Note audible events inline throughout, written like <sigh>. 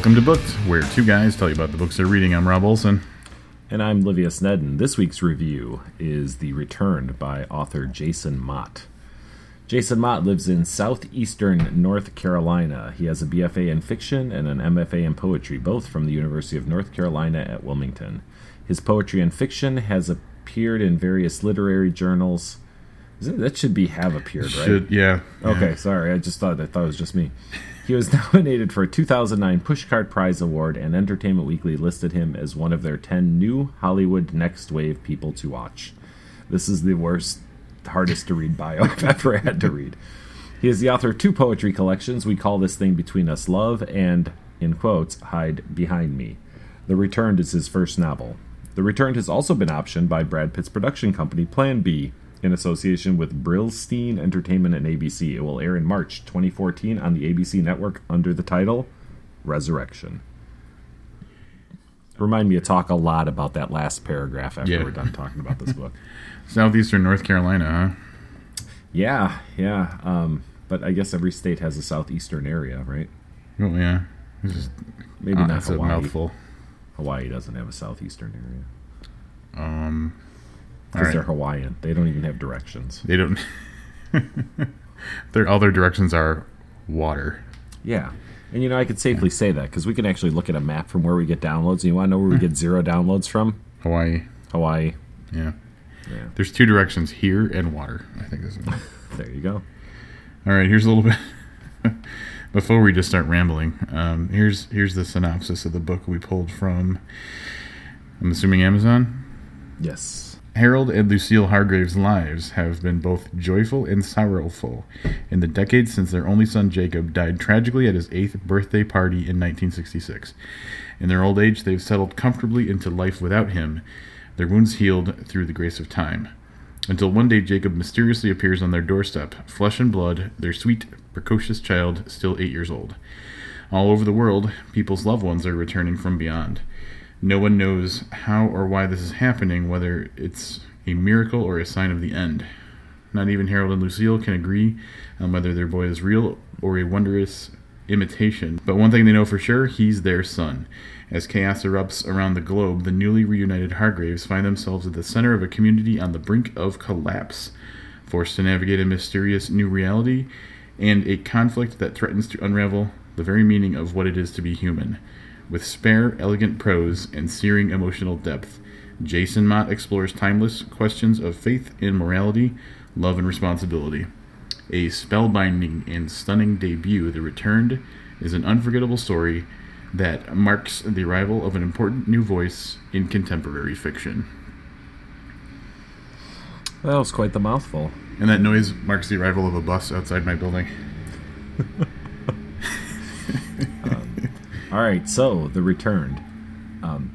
Welcome to Booked, where two guys tell you about the books they're reading. I'm Rob Olson. And I'm Livia Snedden. This week's review is The Return by author Jason Mott. Jason Mott lives in southeastern North Carolina. He has a BFA in fiction and an MFA in poetry, both from the University of North Carolina at Wilmington. His poetry and fiction has appeared in various literary journals. It, that should be have appeared, right? Should, yeah. Okay, yeah. sorry. I just thought I thought it was just me. He was <laughs> nominated for a 2009 Pushcart Prize Award, and Entertainment Weekly listed him as one of their 10 new Hollywood next wave people to watch. This is the worst, hardest to read bio <laughs> I've ever had to read. He is the author of two poetry collections. We call this thing Between Us Love and, in quotes, Hide Behind Me. The Returned is his first novel. The Returned has also been optioned by Brad Pitt's production company Plan B in association with Brillstein Entertainment and ABC. It will air in March 2014 on the ABC network under the title Resurrection. Remind me to talk a lot about that last paragraph after Yeah. we're done talking about this book. <laughs> Southeastern North Carolina, huh? Yeah, yeah. Um, but I guess every state has a southeastern area, right? Oh, yeah. Just, Maybe uh, not Hawaii. mouthful. Hawaii doesn't have a southeastern area Um, because right. they're Hawaiian. They don't even have directions. they don't. <laughs> their all their directions are water. Yeah. And you know, I could safely say that because we can actually look at a map from where we get downloads. And You want to know where we get zero downloads from? Hawaii. Hawaii. Yeah. Yeah. There's two directions here and water. I think this is. <laughs> There you go. All right, here's a little bit <laughs> before we just start rambling. Um, here's here's the synopsis of the book we pulled from. I'm assuming Amazon. Yes. Harold and Lucille Hargrave's lives have been both joyful and sorrowful in the decades since their only son Jacob died tragically at his eighth birthday party in 1966. In their old age, they've settled comfortably into life without him, their wounds healed through the grace of time. Until one day Jacob mysteriously appears on their doorstep, flesh and blood, their sweet, precocious child, still eight years old. All over the world, people's loved ones are returning from beyond. No one knows how or why this is happening, whether it's a miracle or a sign of the end. Not even Harold and Lucille can agree on whether their boy is real or a wondrous imitation. But one thing they know for sure he's their son. As chaos erupts around the globe, the newly reunited Hargraves find themselves at the center of a community on the brink of collapse, forced to navigate a mysterious new reality and a conflict that threatens to unravel the very meaning of what it is to be human. With spare, elegant prose and searing emotional depth, Jason Mott explores timeless questions of faith and morality, love and responsibility. A spellbinding and stunning debut, The Returned is an unforgettable story that marks the arrival of an important new voice in contemporary fiction. That was quite the mouthful. And that noise marks the arrival of a bus outside my building. <laughs> All right, so The Returned. Um,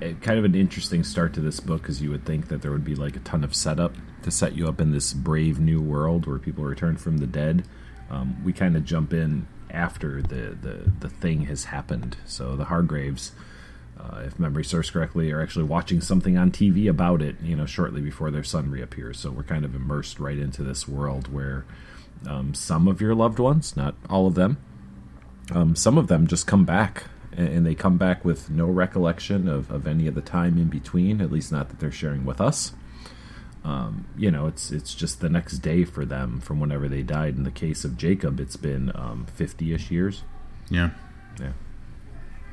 it, kind of an interesting start to this book because you would think that there would be like a ton of setup to set you up in this brave new world where people return from the dead. Um, we kind of jump in after the, the, the thing has happened. So the Hargraves, uh, if memory serves correctly, are actually watching something on TV about it, you know, shortly before their son reappears. So we're kind of immersed right into this world where um, some of your loved ones, not all of them, um, some of them just come back and, and they come back with no recollection of, of any of the time in between at least not that they're sharing with us. Um, you know it's it's just the next day for them from whenever they died. In the case of jacob it's been um, 50ish years. Yeah. yeah.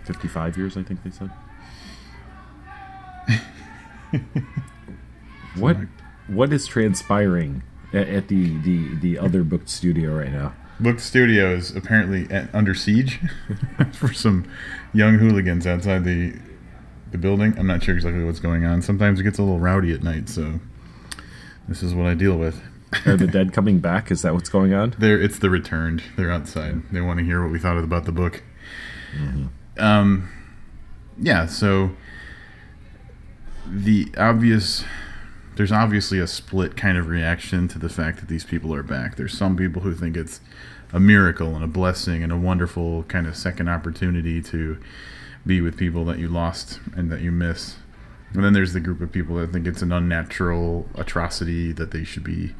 55 years i think they said. <laughs> What what is transpiring at, at the, the the other booked studio right now Book Studio is apparently at, under siege <laughs> for some young hooligans outside the the building. I'm not sure exactly what's going on. Sometimes it gets a little rowdy at night, so this is what I deal with. <laughs> are the dead coming back is that what's going on They're it's the returned. They're outside. They want to hear what we thought about the book. Um, yeah. So the obvious, there's obviously a split kind of reaction to the fact that these people are back. There's some people who think it's a miracle and a blessing and a wonderful kind of second opportunity to be with people that you lost and that you miss. And then there's the group of people that think it's an unnatural atrocity that they should be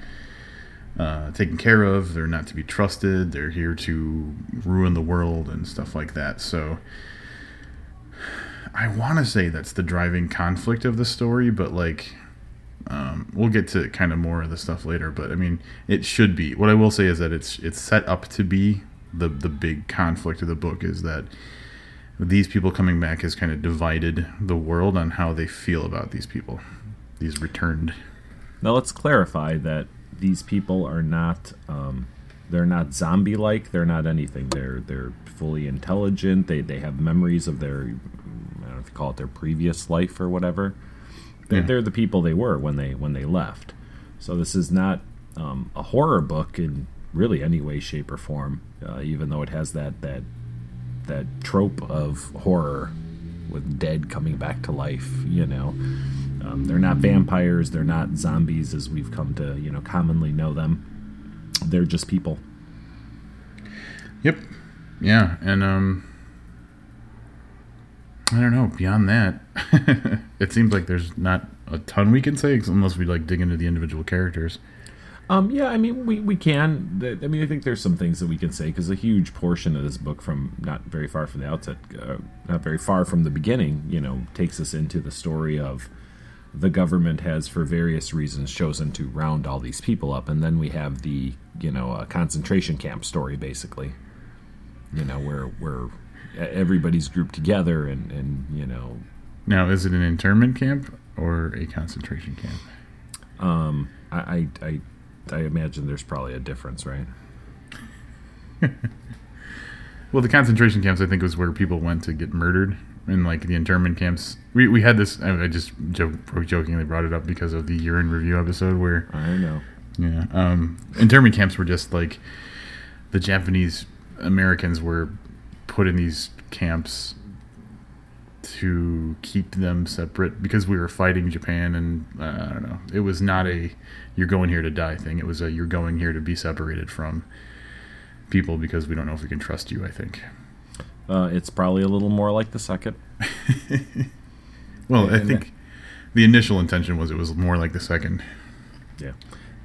uh, taken care of. They're not to be trusted. They're here to ruin the world and stuff like that. So I want to say that's the driving conflict of the story, but like um, we'll get to kind of more of the stuff later. But I mean, it should be. What I will say is that it's it's set up to be the the big conflict of the book is that these people coming back has kind of divided the world on how they feel about these people, these returned. Now let's clarify that these people are not um, they're not zombie like. They're not anything. They're they're fully intelligent. They they have memories of their I don't know if you call it their previous life or whatever. They're, they're the people they were when they when they left. So this is not um, a horror book in really any way, shape, or form. Uh, even though it has that that that trope of horror with dead coming back to life. You know, um, they're not vampires. They're not zombies as we've come to you know commonly know them. They're just people. Yep. Yeah, and um I don't know, beyond that <laughs> it seems like there's not a ton we can say unless we like dig into the individual characters. Um, yeah, I mean, we, we can. I mean, I think there's some things that we can say because a huge portion of this book, from not very far from the outset, uh, not very far from the beginning, you know, takes us into the story of the government has, for various reasons, chosen to round all these people up, and then we have the, you know, uh, concentration camp story, basically. You know, where where everybody's grouped together, and and you know, Now, is it an internment camp or a concentration camp? um, I I I, I imagine there's probably a difference, right? <laughs> Well, the concentration camps I think was where people went to get murdered, and like the internment camps. We, we had this. I, I just joke, jokingly brought it up because of the year in review episode where I know. Yeah. Um, internment camps were just like the Japanese Americans were put in these camps to keep them separate because we were fighting Japan, and uh, I don't know. It was not a "you're going here to die" thing. It was a "you're going here to be separated from people because we don't know if we can trust you." I think. Uh, it's probably a little more like the second. <laughs> Well, I And- think the initial intention was it was more like the second. Yeah.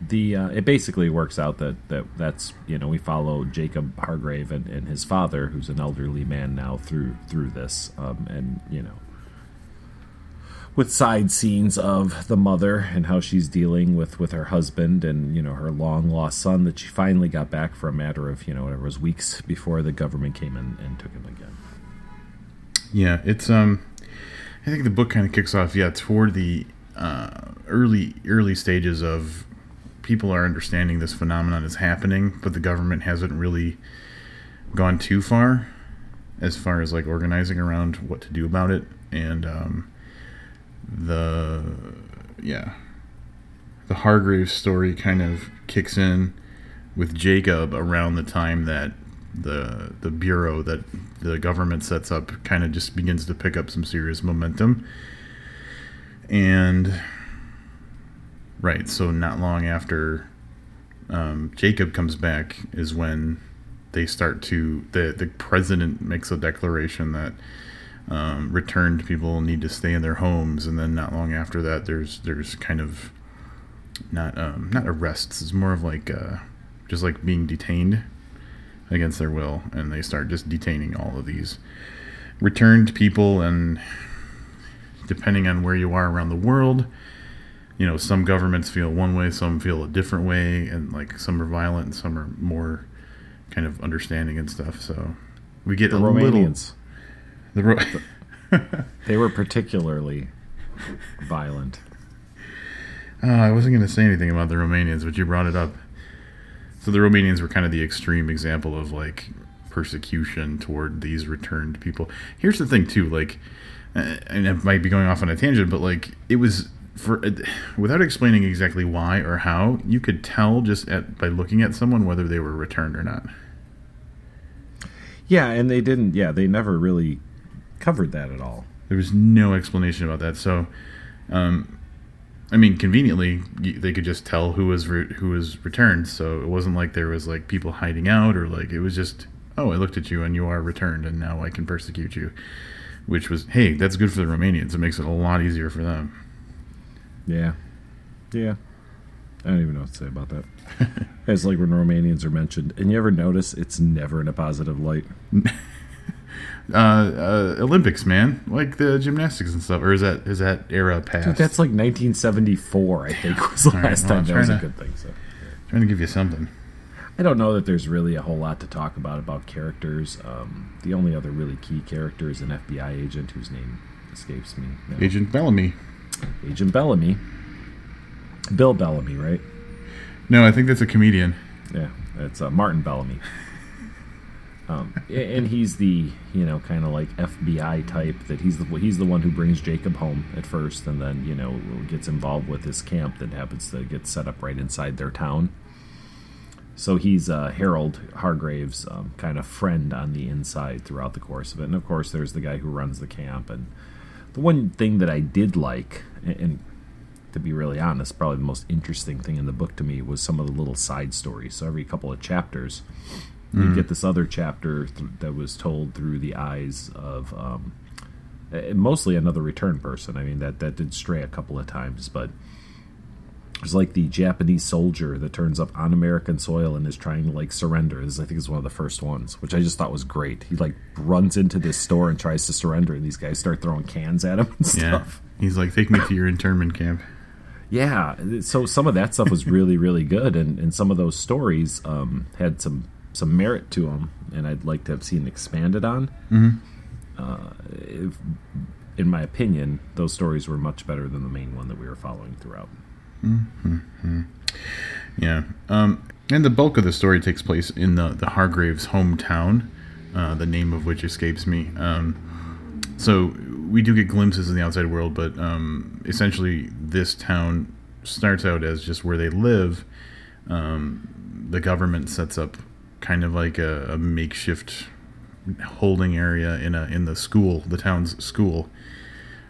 The uh, it basically works out that, that that's you know we follow Jacob Hargrave and, and his father who's an elderly man now through through this um, and you know with side scenes of the mother and how she's dealing with with her husband and you know her long lost son that she finally got back for a matter of you know whatever it was weeks before the government came in and took him again. Yeah, it's um, I think the book kind of kicks off yeah toward the uh, early early stages of people are understanding this phenomenon is happening, but the government hasn't really gone too far as far as like organizing around what to do about it, and um, the yeah, the Hargrave story kind of kicks in with Jacob around the time that the the bureau that the government sets up kind of just begins to pick up some serious momentum. And right, so not long after um, Jacob comes back is when they start to the the president makes a declaration that um, returned people need to stay in their homes, and then not long after that, there's there's kind of not um, not arrests. It's more of like uh, just like being detained against their will, and they start just detaining all of these returned people, and depending on where you are around the world, you know, some governments feel one way, some feel a different way, and like some are violent, and some are more kind of understanding and stuff. So we get The a little Romanians the Ro- <laughs> they were particularly violent. Oh, I wasn't going to say anything about the Romanians, but you brought it up. So the Romanians were kind of the extreme example of like persecution toward these returned people. Here's the thing, too, like, uh, and it might be going off on a tangent, but like it was for uh, without explaining exactly why or how, you could tell just at by looking at someone whether they were returned or not. Yeah, and they didn't. Yeah, they never really covered that at all. There was no explanation about that. So, um, I mean, conveniently, they could just tell who was re- who was returned. So it wasn't like there was like people hiding out or like it was just, oh, I looked at you and you are returned, and now I can persecute you. Which was, hey, that's good for the Romanians. It makes it a lot easier for them. Yeah, yeah. I don't even know what to say about that. <laughs> it's like when Romanians are mentioned, and you ever notice it's never in a positive light. <laughs> uh, uh, Olympics, man, like the gymnastics and stuff, or is that is that era past? Dude, that's like 1974, I think, was the All right, last well, time I'm that was a good thing. So. trying to give you something. I don't know that there's really a whole lot to talk about about characters. Um, the only other really key character is an FBI agent whose name escapes me. Agent Bellamy. Agent Bellamy. Bill Bellamy, right? No, I think that's a comedian. Yeah, it's uh, Martin Bellamy. Um, and he's the you know kind of like FBI type that he's the he's the one who brings Jacob home at first, and then you know gets involved with this camp that happens to get set up right inside their town. So he's uh, Harold Hargrave's um, kind of friend on the inside throughout the course of it, and of course there's the guy who runs the camp. And the one thing that I did like, and, to be really honest, probably the most interesting thing in the book to me was some of the little side stories. So every couple of chapters, you get this other chapter th- that was told through the eyes of um, mostly another return person. I mean that that did stray a couple of times, but it's like the Japanese soldier that turns up on American soil and is trying to like surrender. This I think is one of the first ones, which I just thought was great. He like runs into this store and tries to surrender, and these guys start throwing cans at him <laughs> and Yeah. stuff. He's like, take me to your internment camp. Yeah, so some of that stuff was really, really good, and, and some of those stories um, had some some merit to them, and I'd like to have seen expanded on. Uh, if, in my opinion, those stories were much better than the main one that we were following throughout. Yeah. Um, and the bulk of the story takes place in the, the Hargraves' hometown, uh, the name of which escapes me. Um, so we do get glimpses of the outside world, but um, essentially, this town starts out as just where they live. Um, the government sets up kind of like a, a makeshift holding area in a in the school, the town's school.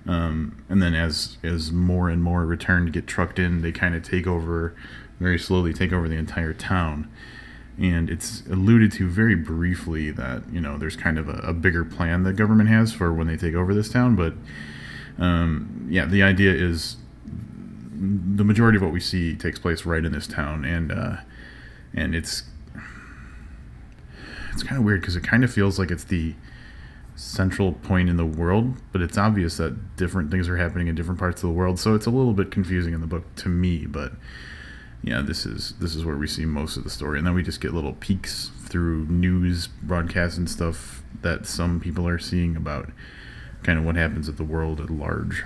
Um, and then as as more and more return to get trucked in, they kind of take over very slowly, take over the entire town. And it's alluded to very briefly that you know there's kind of a, a bigger plan that government has for when they take over this town. But um, yeah, the idea is the majority of what we see takes place right in this town, and uh, and it's it's kind of weird because it kind of feels like it's the central point in the world, but it's obvious that different things are happening in different parts of the world. So it's a little bit confusing in the book to me, but yeah, this is this is where we see most of the story, and then we just get little peeks through news broadcasts and stuff that some people are seeing about kind of what happens at the world at large.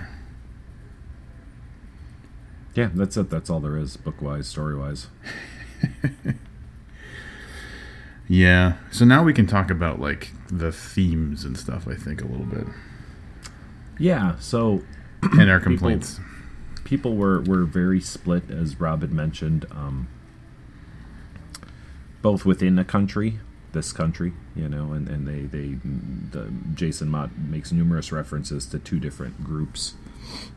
Yeah, that's it. That's all there is, book wise, story wise. <laughs> Yeah. So now we can talk about like the themes and stuff. I think a little bit Yeah, so <clears throat> and our complaints. people were, were very split, as Rob had mentioned, um, both within a country, this country, you know, and, and they, they the, Jason Mott makes numerous references to two different groups.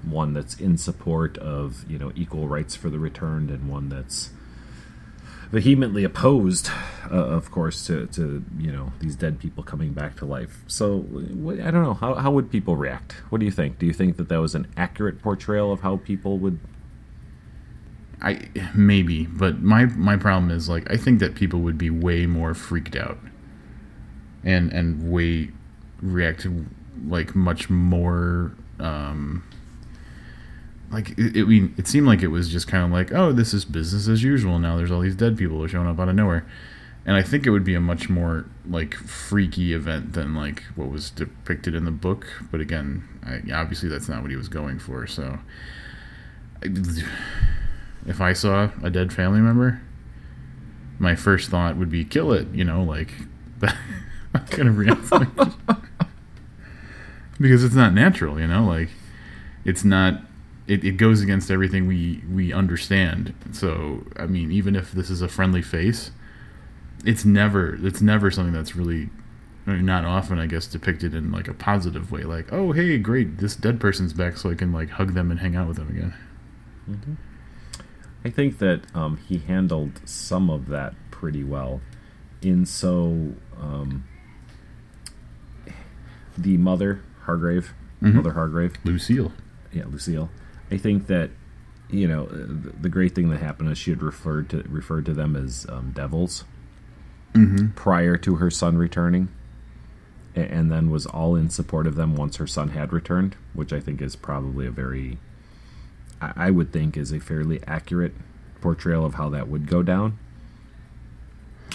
One that's in support of, you know, equal rights for the returned, and one that's vehemently opposed, uh, of course, to, to, you know, these dead people coming back to life. So, I don't know. How, how would people react? What do you think? Do you think that that was an accurate portrayal of how people would I maybe, but my my problem is like I think that people would be way more freaked out, and and way react like much more. Um, like it, it, we, it seemed like it was just kind of like, oh, this is business as usual. Now there's all these dead people are showing up out of nowhere, and I think it would be a much more like freaky event than like what was depicted in the book. But again, I, obviously that's not what he was going for. So. If I saw a dead family member, my first thought would be kill it. You know, like <laughs> that kind of reaction. <laughs> because it's not natural. You know, like it's not. It, it goes against everything we we understand. So I mean, even if this is a friendly face, it's never it's never something that's really I mean, not often I guess depicted in like a positive way. Like, oh hey, great, this dead person's back, so I can like hug them and hang out with them again. I think that um, he handled some of that pretty well. In so, um, the mother Hargrave, Mhm. Mother Hargrave, Lucille. yeah, Lucille. I think that you know, the, the great thing that happened is she had referred to referred to them as um, devils Mm-hmm. prior to her son returning, and then was all in support of them once her son had returned, which I think is probably a very, I I would think, is a fairly accurate portrayal of how that would go down.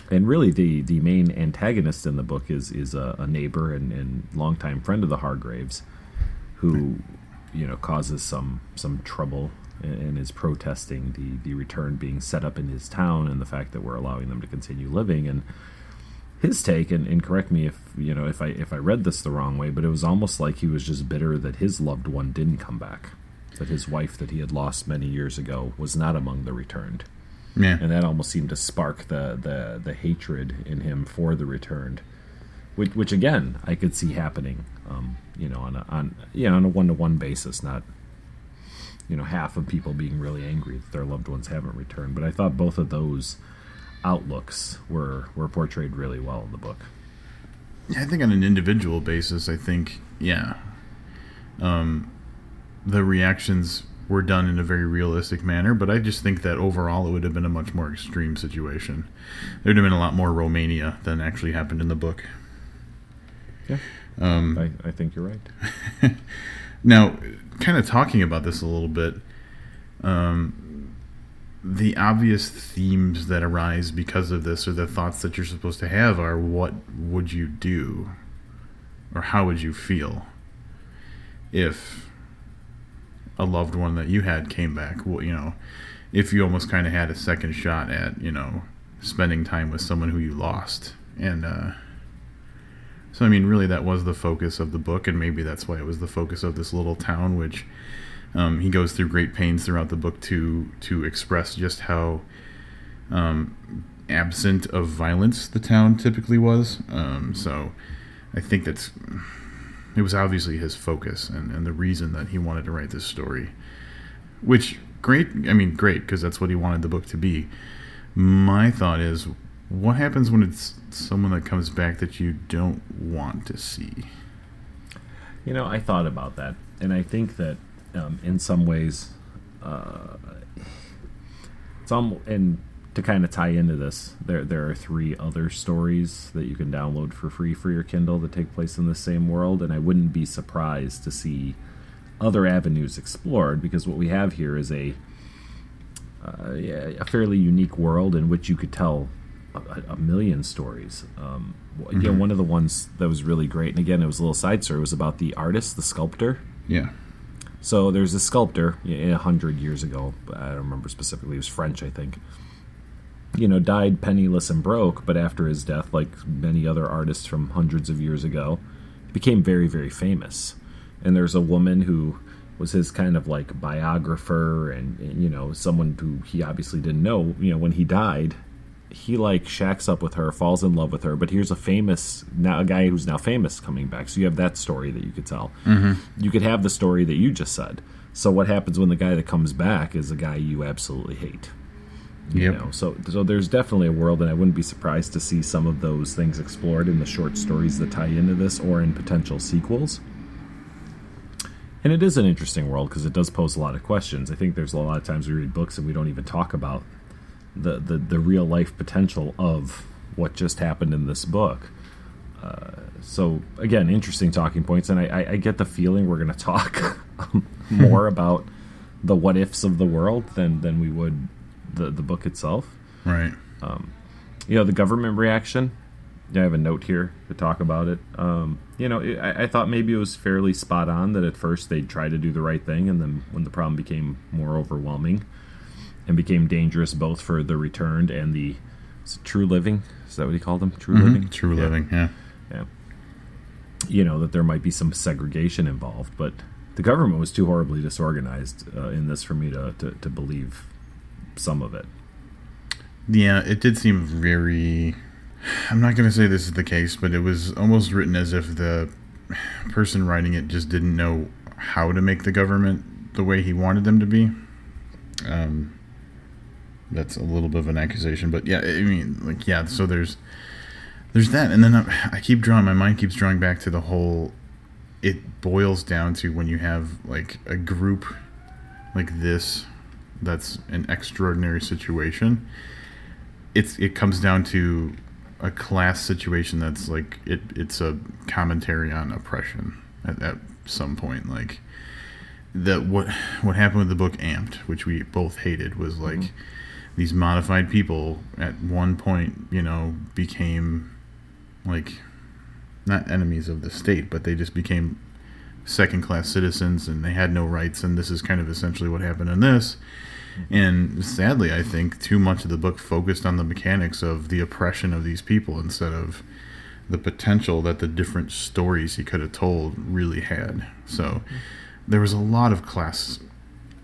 And really, the the main antagonist in the book is is a, a neighbor and, and longtime friend of the Hargraves, who, you know, causes some some trouble and is protesting the the return being set up in his town and the fact that we're allowing them to continue living. And his take and, and correct me if you know if I if I read this the wrong way, but it was almost like he was just bitter that his loved one didn't come back, that his wife that he had lost many years ago was not among the returned, Yeah. and that almost seemed to spark the the the hatred in him for the returned, which which again I could see happening, um, you know, on a on you know on a one to one basis, not you know half of people being really angry that their loved ones haven't returned, but I thought both of those outlooks were were portrayed really well in the book. I think on an individual basis, I think yeah, um, the reactions were done in a very realistic manner. But I just think that overall, it would have been a much more extreme situation. There'd have been a lot more Romania than actually happened in the book. Yeah, Um, I, I think you're right. <laughs> Now, kind of talking about this a little bit, um, the obvious themes that arise because of this, or the thoughts that you're supposed to have, are what would you do, or how would you feel if a loved one that you had came back? Well, you know, if you almost kind of had a second shot at, you know, spending time with someone who you lost, and uh, so I mean, really, that was the focus of the book, and maybe that's why it was the focus of this little town, which um, he goes through great pains throughout the book to to express just how um, absent of violence the town typically was. Um, so I think that's it was obviously his focus and, and the reason that he wanted to write this story. Which great, I mean, great because that's what he wanted the book to be. My thought is, what happens when it's someone that comes back that you don't want to see? You know, I thought about that, and I think that um, in some ways, uh, it's almost and to kind of tie into this, there there are three other stories that you can download for free for your Kindle that take place in the same world, and I wouldn't be surprised to see other avenues explored because what we have here is a uh, yeah, a fairly unique world in which you could tell a, a million stories. Um, w- You know, one of the ones that was really great, and again, it was a little side story, was about the artist, the sculptor. Yeah. So there's a sculptor a hundred years ago. I don't remember specifically. He was French, I think. You know, died penniless and broke, but after his death, like many other artists from hundreds of years ago, he became very, very famous. And there's a woman who was his kind of like biographer, and, and you know, someone who he obviously didn't know. You know, when he died, he like shacks up with her, falls in love with her. But here's a famous now a guy who's now famous coming back. So you have that story that you could tell. Mm-hmm. You could have the story that you just said. So what happens when the guy that comes back is a guy you absolutely hate? You Yep. know, so so there's definitely a world, and I wouldn't be surprised to see some of those things explored in the short stories that tie into this, or in potential sequels. And it is an interesting world because it does pose a lot of questions. I think there's a lot of times we read books and we don't even talk about the the, the real life potential of what just happened in this book. Uh, so again, interesting talking points, and I, I, I get the feeling we're going to talk <laughs> more <laughs> about the what ifs of the world than than we would the the book itself. Right. You know, the government reaction. I have a note here to talk about it. Um, you know, I, I thought maybe it was fairly spot on that at first they'd try to do the right thing, and then when the problem became more overwhelming and became dangerous both for the returned and the true living. Is that what he called them? True living. Mm-hmm. True Yeah. living. Yeah. Yeah. You know, that there might be some segregation involved, but the government was too horribly disorganized uh, in this for me to, to, to believe some of it. Yeah, it did seem very. I'm not going to say this is the case, but it was almost written as if the person writing it just didn't know how to make the government the way he wanted them to be. Um, that's a little bit of an accusation, but yeah, I mean, like, yeah. So there's there's that, and then I, I keep drawing. My mind keeps drawing back to the whole. It boils down to when you have like a group like this that's an extraordinary situation. It's it comes down to a class situation that's like it it's a commentary on oppression at, at some point like that what what happened with the book amped which we both hated was like mm-hmm. These modified people at one point you know became like not enemies of the state but they just became second class citizens and they had no rights and this is kind of essentially what happened in this and sadly, I think too much of the book focused on the mechanics of the oppression of these people instead of the potential that the different stories he could have told really had. So there was a lot of class,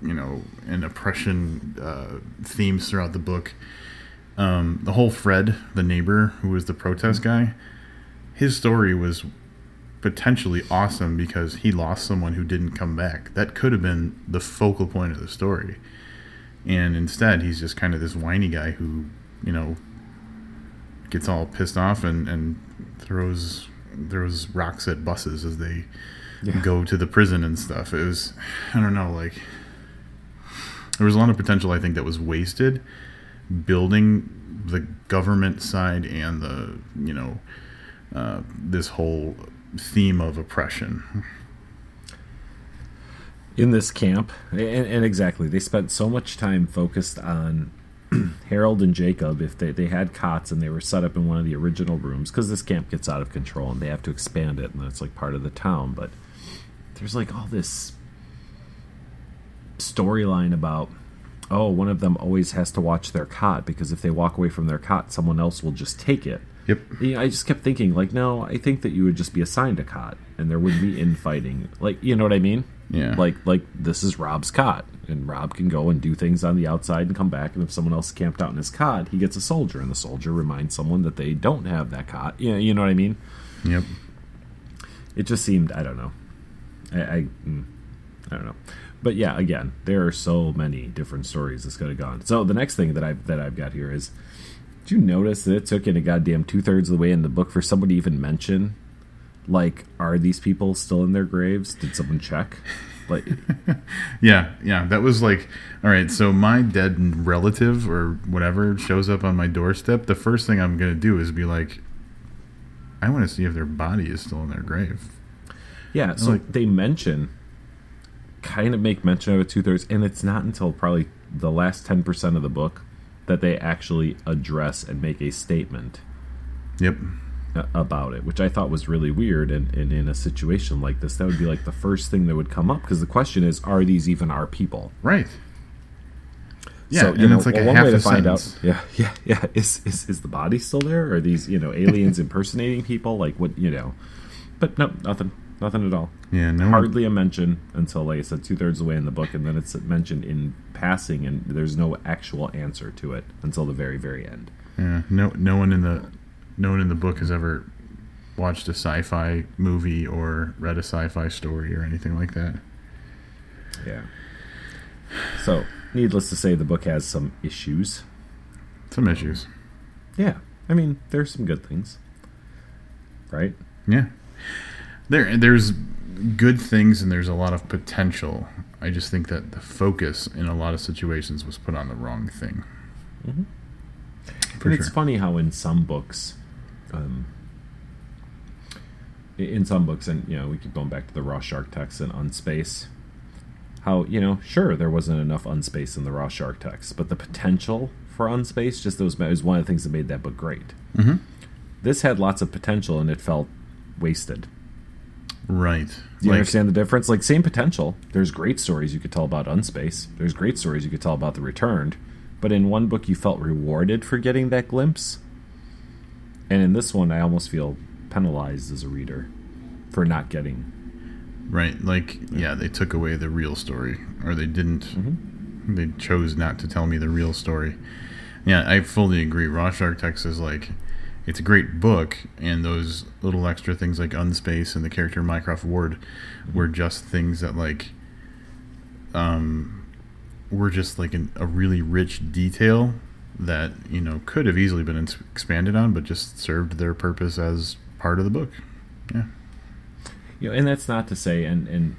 you know, and oppression uh, themes throughout the book. Um, the whole Fred, the neighbor who was the protest guy, his story was potentially awesome because he lost someone who didn't come back. That could have been the focal point of the story and instead he's just kind of this whiny guy who you know gets all pissed off and and throws throws rocks at buses as they yeah. go to the prison and stuff it was i don't know like there was a lot of potential i think that was wasted building the government side and the you know uh, this whole theme of oppression in this camp, and, and, exactly, they spent so much time focused on <clears throat> Harold and Jacob. If they, they had cots and they were set up in one of the original rooms, because this camp gets out of control and they have to expand it, and that's like part of the town. But there's like all this storyline about oh, one of them always has to watch their cot because if they walk away from their cot, someone else will just take it. Yep. I just kept thinking, like, no, I think that you would just be assigned a cot and there wouldn't be infighting. Like, you know what I mean? Yeah. Like, like this is Rob's cot, and Rob can go and do things on the outside and come back. And if someone else camped out in his cot, he gets a soldier, and the soldier reminds someone that they don't have that cot. Yeah, you know what I mean? Yep. It just seemed, I don't know, I, I, mm, I don't know but yeah, again, there are so many different stories this could have gone. So the next thing that I've that I've got here is, did you notice that it took in a goddamn two thirds of the way in the book for somebody to even mention, like, are these people still in their graves? Did someone check? Like, <laughs> yeah, yeah, that was like, all right. So my dead relative or whatever shows up on my doorstep. The first thing I'm gonna do is be like, I want to see if their body is still in their grave. Yeah, so like, they mention kind of make mention of it two thirds, and it's not until probably the last ten percent of the book that they actually address and make a statement. Yep. About it, which I thought was really weird, and, and in a situation like this, that would be like the first thing that would come up because the question is, are these even our people? Right. Yeah, so, and know, it's like well, one way to find sentence. out. Yeah, <laughs> yeah, yeah. Is, is is the body still there? Are these you know aliens <laughs> impersonating people? Like what you know? But no, nothing. Nothing at all. Yeah, no hardly a mention until, like I said, two thirds of the way in the book, and then it's mentioned in passing, and there's no actual answer to it until the very, very end. Yeah, no, no one in the, no one in the book has ever watched a sci-fi movie or read a sci-fi story or anything like that. Yeah. So, needless to say, the book has some issues. Some issues. Yeah, I mean, there's some good things, right? Yeah there there's good things and there's a lot of potential. I just think that the focus in a lot of situations was put on the wrong thing. Mm-hmm. and sure. it's funny how in some books, um, in some books, and you know, we keep going back to the raw shark text and Unspace. How you know, sure, there wasn't enough unspace in the raw shark text, but the potential for unspace just those was one of the things that made that book great. Mm-hmm. This had lots of potential, and it felt wasted. Right. Do you like, understand the difference? Like same potential. There's great stories you could tell about Unspace. There's great stories you could tell about The Returned. But in one book you felt rewarded for getting that glimpse. And in this one I almost feel penalized as a reader for not getting Right. Like yeah, they took away the real story. Or they didn't mm-hmm. they chose not to tell me the real story. Yeah, I fully agree. Raw Shark text is like it's a great book, and those little extra things like Unspace and the character Mycroft Ward were just things that like um were just like an, a really rich detail that you know could have easily been expanded on, but just served their purpose as part of the book. Yeah. You know, and that's not to say, and and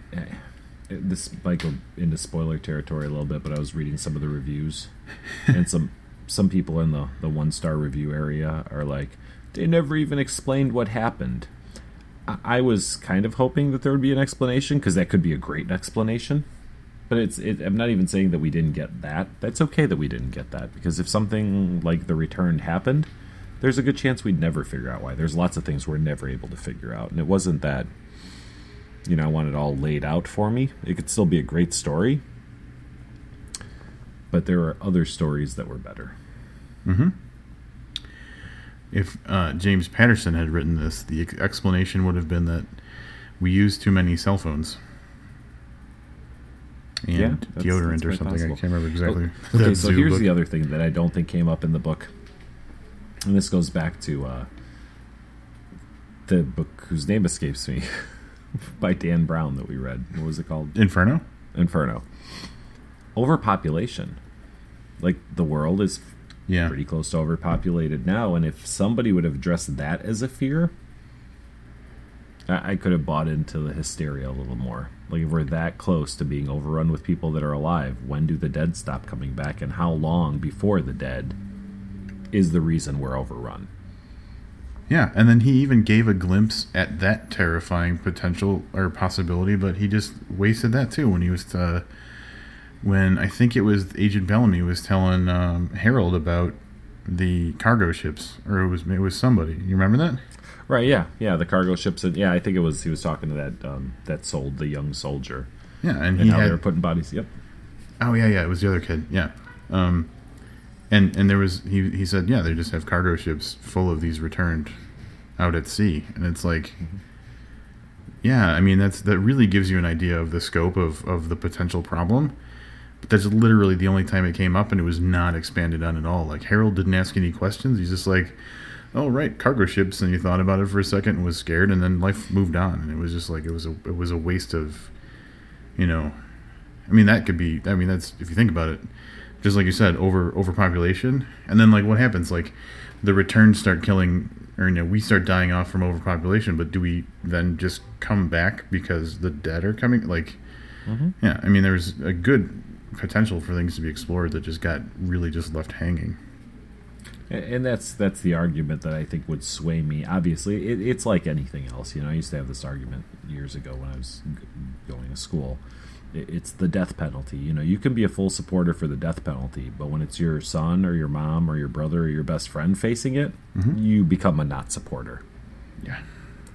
this might go into spoiler territory a little bit, but I was reading some of the reviews, and some some people in the the one star review area are like, they never even explained what happened. I, I was kind of hoping that there would be an explanation because that could be a great explanation. But it's it, I'm not even saying that we didn't get that. That's okay that we didn't get that because if something like the return happened, there's a good chance we'd never figure out why. There's lots of things we're never able to figure out, and it wasn't that you know I want it all laid out for me. It could still be a great story, but there are other stories that were better. Mm-hmm. If uh, James Patterson had written this, the explanation would have been that we use too many cell phones and Yeah, that's- deodorant that's or something. possible. I can't remember exactly. Okay, <laughs> so here's book. the other thing that I don't think came up in the book, and this goes back to uh, the book whose name escapes me <laughs> by Dan Brown that we read. What was it called? Inferno. Inferno. Overpopulation. Like the world is Yeah. pretty close to overpopulated now, and if somebody would have addressed that as a fear, I, I could have bought into the hysteria a little more. Like if we're that close to being overrun with people that are alive, when do the dead stop coming back, and how long before the dead is the reason we're overrun? Yeah, and then he even gave a glimpse at that terrifying potential or possibility, but he just wasted that too when he was uh, when I think it was Agent Bellamy was telling um, Harold about the cargo ships, or it was it was somebody. You remember that? Right? Yeah, yeah. The cargo ships. And, yeah, I think it was he was talking to that um, that sold the young soldier Yeah, and and he how had they were putting bodies. Yep. Oh yeah, yeah, it was the other kid. Yeah, um, and and there was he he said yeah they just have cargo ships full of these returned out at sea, and it's like, yeah, I mean that's that really gives you an idea of the scope of of the potential problem. But that's literally the only time it came up, and it was not expanded on at all. Like Harold didn't ask any questions. He's just like, oh right, cargo ships, and he thought about it for a second and was scared, and then life moved on, and it was just like it was a it was a waste of, you know, I mean, that could be. I mean, that's if you think about it, just like you said, over overpopulation, and then like what happens? Like the returns start killing, or you know, we start dying off from overpopulation. But do we then just come back because the dead are coming? Like, mm-hmm. yeah. I mean, there's a good potential for things to be explored that just got really just left hanging. And and that's that's the argument that I think would sway me. Obviously, it, it's like anything else. You know, I used to have this argument years ago when I was going to school. It, it's the death penalty. You know, you can be a full supporter for the death penalty, but when it's your son or your mom or your brother or your best friend facing it, mm-hmm. you become a not supporter. Yeah.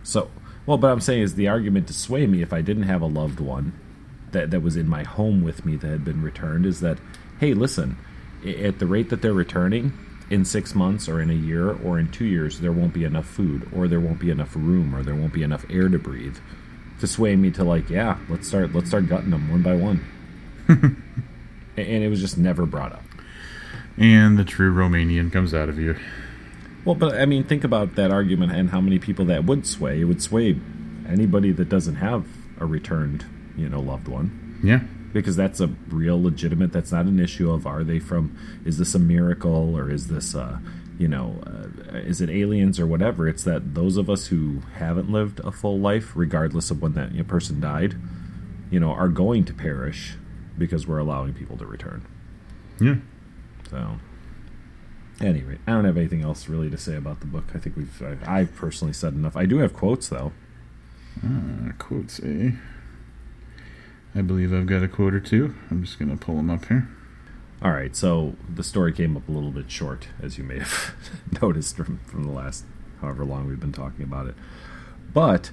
So, well, but I'm saying is the argument to sway me if I didn't have a loved one that that was in my home with me that had been returned is that, hey, listen, at the rate that they're returning, in six months or in a year or in two years, there won't be enough food or there won't be enough room or there won't be enough air to breathe to sway me to like, yeah, let's start let's start gutting them one by one. <laughs> And it was just never brought up. And the true Romanian comes out of you. Well, but I mean, think about that argument and how many people that would sway. It would sway anybody that doesn't have a returned, you know, loved one, Yeah. because that's a real legitimate. That's not an issue of are they from? Is this a miracle or is this, uh, you know, uh, is it aliens or whatever? It's that those of us who haven't lived a full life, regardless of when that you know, person died, you know, are going to perish because we're allowing people to return. Yeah. So, anyway, I don't have anything else really to say about the book. I think we've I've personally said enough. I do have quotes though. Uh, quotes, eh? I believe I've got a quote or two. I'm just gonna pull them up here. All right, so the story came up a little bit short, as you may have <laughs> noticed from, from the last however long we've been talking about it. But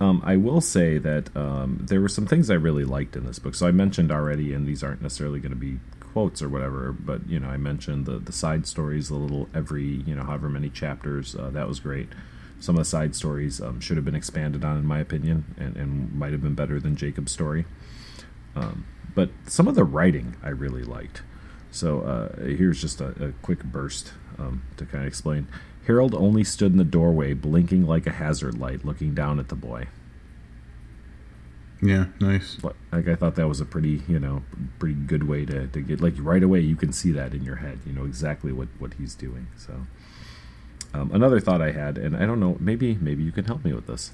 um, I will say that um, there were some things I really liked in this book. So I mentioned already, and these aren't necessarily going to be quotes or whatever, but you know, I mentioned the the side stories, the little every you know however many chapters. Uh, that was great. Some of the side stories um, should have been expanded on, in my opinion, and, and might have been better than Jacob's story. Um, but some of the writing I really liked. So uh, here's just a, a quick burst um, to kind of explain. Harold only stood in the doorway, blinking like a hazard light, looking down at the boy. Yeah, nice. But, Like I thought that was a pretty, you know, pretty good way to, to get like right away. You can see that in your head. You know exactly what what he's doing. So um, another thought I had, and I don't know, maybe maybe you can help me with this.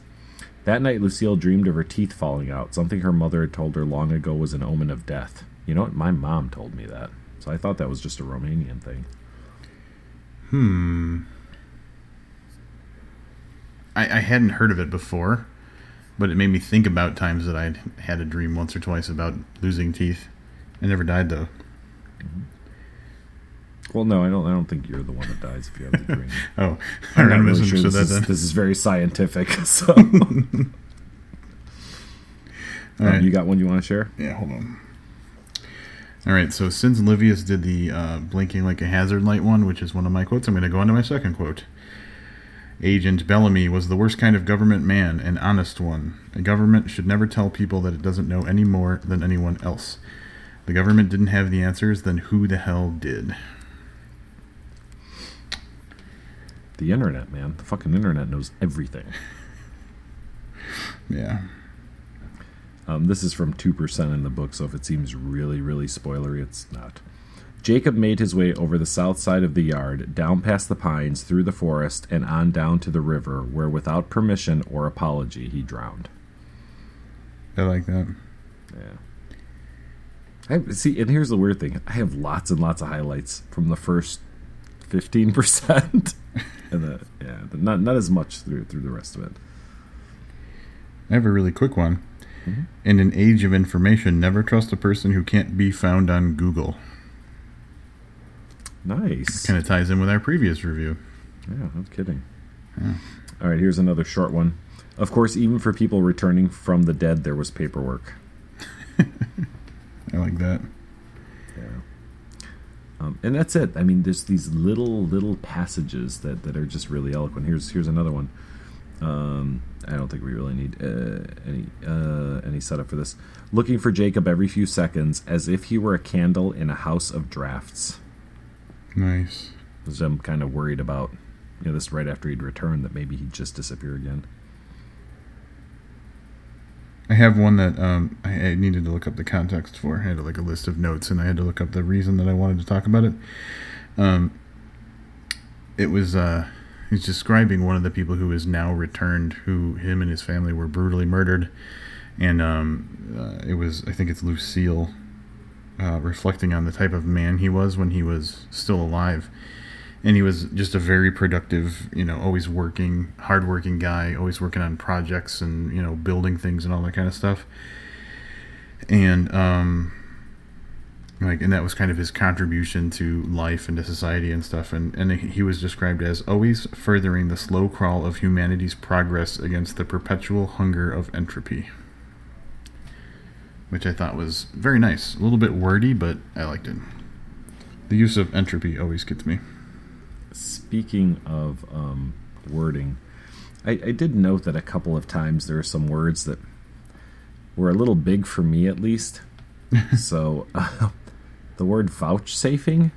That night, Lucille dreamed of her teeth falling out, something her mother had told her long ago was an omen of death. You know what? My mom told me that. So I thought that was just a Romanian thing. Hmm. I, I hadn't heard of it before, but it made me think about times that I'd had a dream once or twice about losing teeth. I never died though. Well, no, I don't. I don't think you're the one that dies if you have the <laughs> dream. Oh, I I'm not really sure this, that is, this is very scientific. <laughs> So, <laughs> All Um, right. you got one you want to share? Yeah, hold on. All right, so since Livius did the uh, blinking like a hazard light one, which is one of my quotes, I'm going to go on to my second quote. Agent Bellamy was the worst kind of government man, an honest one. A government should never tell people that it doesn't know any more than anyone else. The government didn't have the answers, then who the hell did? The internet, man. The fucking internet knows everything. <laughs> Yeah. Um, this is from 2% in the book, so if it seems really, really spoilery, it's not. Jacob made his way over the south side of the yard, down past the pines, through the forest, and on down to the river, where without permission or apology he drowned. I like that. Yeah. I see, and here's the weird thing: I have lots and lots of highlights from the first fifteen percent, <laughs> and the yeah, the, not not as much through through the rest of it. I have a really quick one. Mhm. In an age of information, never trust a person who can't be found on Google. Nice. Kind of ties in with our previous review. Yeah, no kidding. Yeah. All right, here's another short one. Of course, even for people returning from the dead, there was paperwork. <laughs> I like that. Um, and that's it. I mean, there's these little little passages that, that are just really eloquent. Here's here's another one. Um, I don't think we really need uh, any uh, any setup for this. Looking for Jacob every few seconds, as if he were a candle in a house of drafts. Nice. Because I'm kind of worried about, you know, this right after he'd returned that maybe he'd just disappear again. I have one that um, I, I needed to look up the context for. I had like a list of notes, and I had to look up the reason that I wanted to talk about it. Um, it was uh, he's describing one of the people who is now returned, who him and his family were brutally murdered, and um, uh, it was I think it's Lucille uh, reflecting on the type of man he was when he was still alive. And he was just a very productive, you know, always working, hardworking guy, always working on projects and you know, building things and all that kind of stuff. And um, like, and that was kind of his contribution to life and to society and stuff. And and he was described as always furthering the slow crawl of humanity's progress against the perpetual hunger of entropy. Which I thought was very nice. A little bit wordy, but I liked it. The use of entropy always gets me. Speaking of um, wording, I, I did note that a couple of times there are some words that were a little big for me, at least. <laughs> so, uh, the word vouchsafing,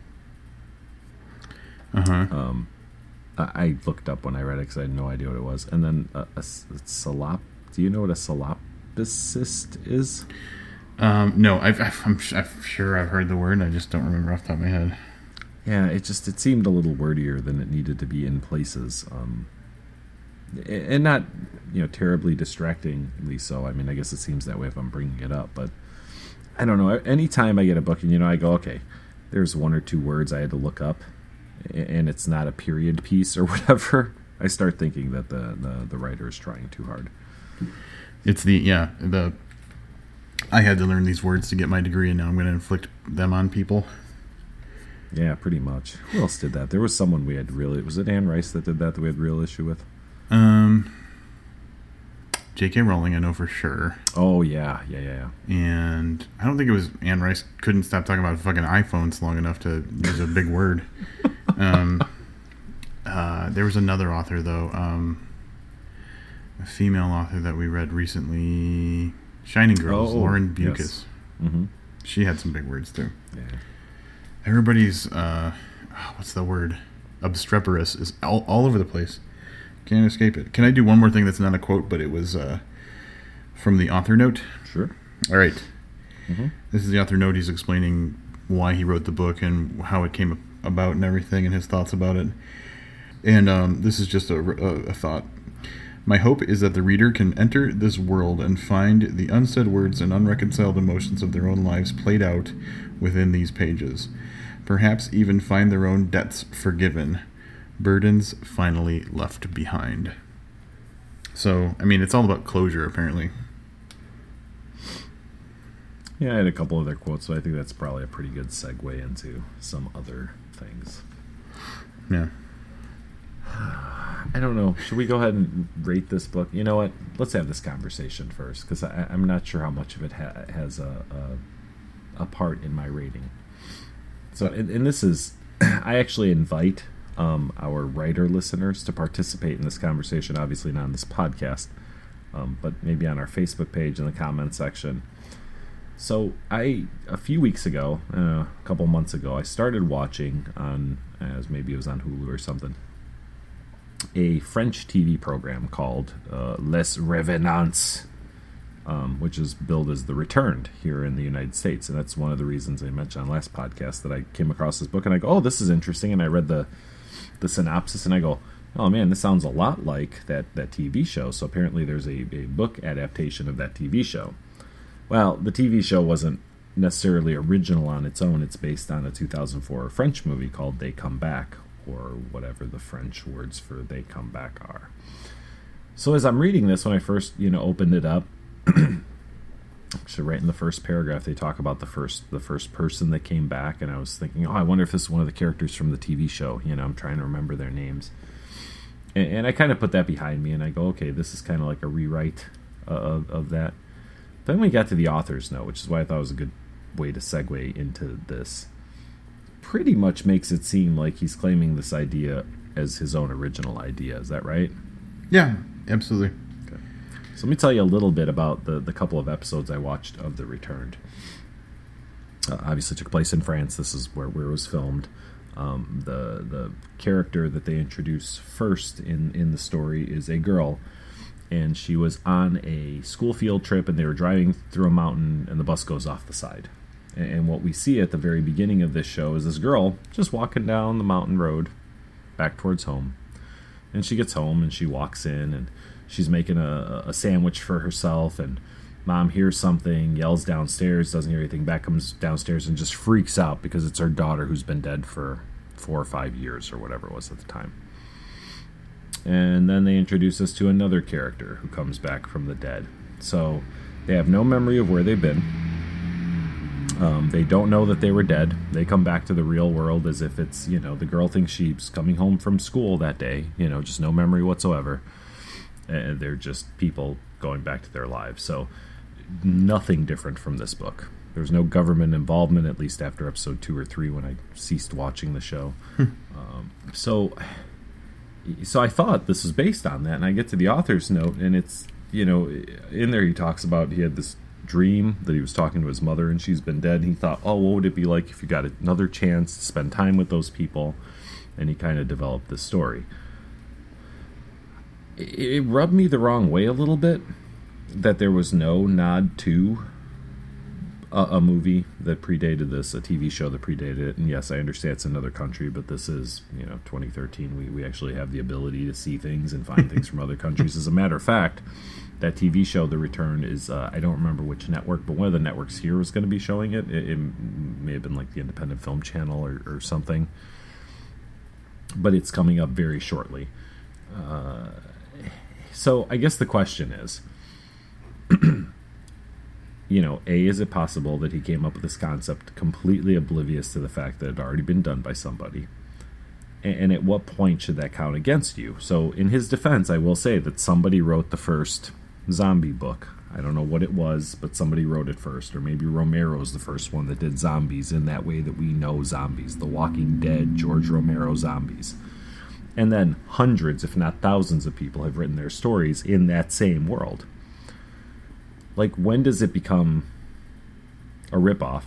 Uh huh. um, I, I looked up when I read it because I had no idea what it was. And then a salop. Do you know what a solipsist is? Um, no, I've, I've, I'm, s- I'm sure I've heard the word. I just don't remember off the top of my head. Yeah, it just it seemed a little wordier than it needed to be in places, um, and not you know terribly distractingly so. I mean, I guess it seems that way if I'm bringing it up, but I don't know. Anytime I get a book and you know I go, okay, there's one or two words I had to look up, and it's not a period piece or <laughs> whatever. I start thinking that the the, the writer is trying too hard. It's the yeah the. I had to learn these words to get my degree, and now I'm going to inflict them on people. Yeah, pretty much. Who else did that? There was someone we had really. Was it Anne Rice that did that that we had real issue with? Um, J.K. Rowling, I know for sure, Oh yeah, yeah, yeah, yeah. and I don't think it was Anne Rice. Couldn't stop talking about fucking iPhones long enough to use a big word. <laughs> Um, uh, there was another author though, um, a female author that we read recently, Shining Girls, Oh, Lauren Beukes. yes. Mm-hmm. She had some big words too. Yeah. Everybody's uh, what's the word? Obstreperous is all, all over the place. Can't escape it. Can I do one more thing that's not a quote, but it was uh, from the author note? Sure. All right. Mhm. This is the author note. He's explaining why he wrote the book and how it came about and everything and his thoughts about it. And um, this is just a, a, a thought. My hope is that the reader can enter this world and find the unsaid words and unreconciled emotions of their own lives played out within these pages. Perhaps even find their own debts forgiven, burdens finally left behind. So, I mean, it's all about closure, apparently. Yeah, I had a couple other quotes, so I think that's probably a pretty good segue into some other things. Yeah. <sighs> I don't know. Should we go ahead and rate this book? You know what? Let's have this conversation first, because I'm not sure how much of it ha- has a, a, a part in my rating. So, and, and this is, <clears throat> I actually invite um, our writer listeners to participate in this conversation. Obviously, not on this podcast, um, but maybe on our Facebook page in the comment section. So I a few weeks ago, uh, a couple months ago, I started watching on as maybe it was on Hulu or something, a French TV program called uh, Les Revenants, um, which is billed as The Returned here in the United States, and that's one of the reasons I mentioned on last podcast that I came across this book and I go, oh, this is interesting, and I read the the synopsis and I go, oh man, this sounds a lot like that that TV show. So apparently there's a, a book adaptation of that TV show. Well, the TV show wasn't necessarily original on its own. It's based on a 2004 French movie called They Come Back, or whatever the French words for They Come Back are. So as I'm reading this, when I first you know opened it up, <clears throat> actually right in the first paragraph they talk about the first the first person that came back, and I was thinking, oh, I wonder if this is one of the characters from the TV show. You know, I'm trying to remember their names, and, and I kind of put that behind me, and I go, okay, this is kind of like a rewrite of, of that. Then we got to the author's note, which is why I thought it was a good way to segue into this. Pretty much makes it seem like he's claiming this idea as his own original idea. Is that right? Yeah, absolutely. So let me tell you a little bit about the, the couple of episodes I watched of The Returned. Uh, obviously took place in France. This is where, where it was filmed. Um, the the character that they introduce first in, in the story is a girl and she was on a school field trip and they were driving through a mountain and the bus goes off the side. And what we see at the very beginning of this show is this girl just walking down the mountain road back towards home. And she gets home and she walks in and she's making a, a sandwich for herself and mom hears something, yells downstairs, doesn't hear anything, back comes downstairs and just freaks out because it's her daughter who's been dead for four or five years or whatever it was at the time. And then they introduce us to another character who comes back from the dead. So they have no memory of where they've been. Um, they don't know that they were dead. They come back to the real world as if it's, you know, the girl thinks she's coming home from school that day, you know, just no memory whatsoever. And they're just people going back to their lives. So nothing different from this book. There's no government involvement, at least after episode two or three when I ceased watching the show. um, so <sighs> so I thought this was based on that, and I get to the author's note, and it's you know in there he talks about he had this dream that he was talking to his mother, and she's been dead. And he thought, oh, what would it be like if you got another chance to spend time with those people? And he kind of developed this story. It, rubbed me the wrong way a little bit that there was no nod to a, a, movie that predated this, a TV show that predated it. And yes, I understand it's another country, but this is, you know, 2013. We, we actually have the ability to see things and find things from other countries. As a matter of fact, that TV show, The Return, is, uh, I don't remember which network, but one of the networks here was going to be showing it. it. it. may have been like the Independent Film Channel or, or something. But it's coming up very shortly. Uh, so I guess the question is <clears throat> you know, A, is it possible that he came up with this concept completely oblivious to the fact that it had already been done by somebody? And, at what point should that count against you? So, in his defense, I will say that somebody wrote the first zombie book. I don't know what it was, but somebody wrote it first. Or maybe Romero's the first one that did zombies in that way that we know zombies. The Walking Dead, George Romero zombies. And then hundreds, if not thousands, of people have written their stories in that same world like when does it become a ripoff?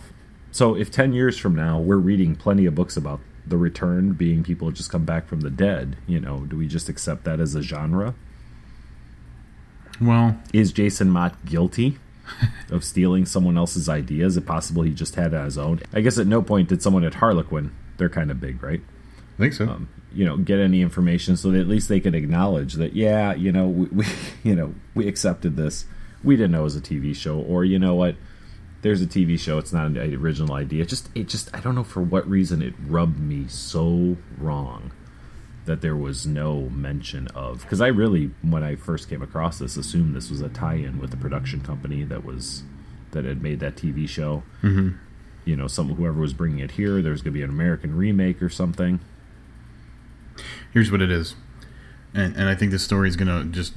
So if 10 years from now we're reading plenty of books about the return being people just come back from the dead, you know, do we just accept that as a genre? Well, is Jason Mott guilty <laughs> of stealing someone else's idea? Is it possible he just had it on his own? I guess at no point did someone at Harlequin, they're kind of big, right? Think so. um, you know, get any information so that at least they could acknowledge that, yeah, you know, we, we <laughs> you know, we accepted this. We didn't know it was a TV show, or you know what, there's a TV show. It's not an original idea. It just, it just, I don't know for what reason it rubbed me so wrong that there was no mention of because I really, when I first came across this, assumed this was a tie-in with the production company that was that had made that TV show. Mm-hmm. You know, some whoever was bringing it here, there's going to be an American remake or something. Here's what it is, and and I think this story is gonna just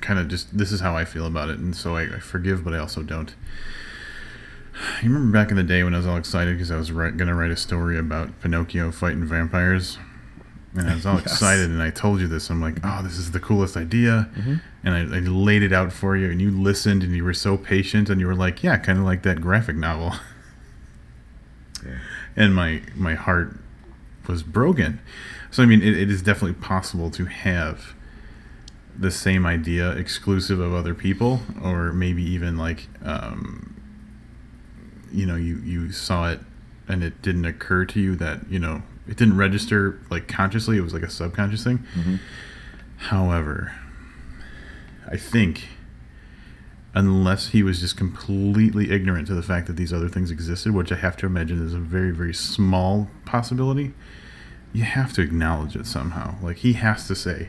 kind of just this is how I feel about it, and so I, I forgive, but I also don't. You remember back in the day when I was all excited because I was write, gonna write a story about Pinocchio fighting vampires, and I was all <laughs> Yes. excited, and I told you this. I'm like, oh, this is the coolest idea, Mm-hmm. and I, I laid it out for you, and you listened, and you were so patient, and you were like, yeah, kind of like that graphic novel. and my my heart was broken. So I mean, it, it is definitely possible to have the same idea exclusive of other people, or maybe even like, um, you know, you you saw it and it didn't occur to you that you know it didn't register like consciously. It was like a subconscious thing. However, I think unless he was just completely ignorant to the fact that these other things existed, which I have to imagine is a very, very small possibility, you have to acknowledge it somehow. Like he has to say,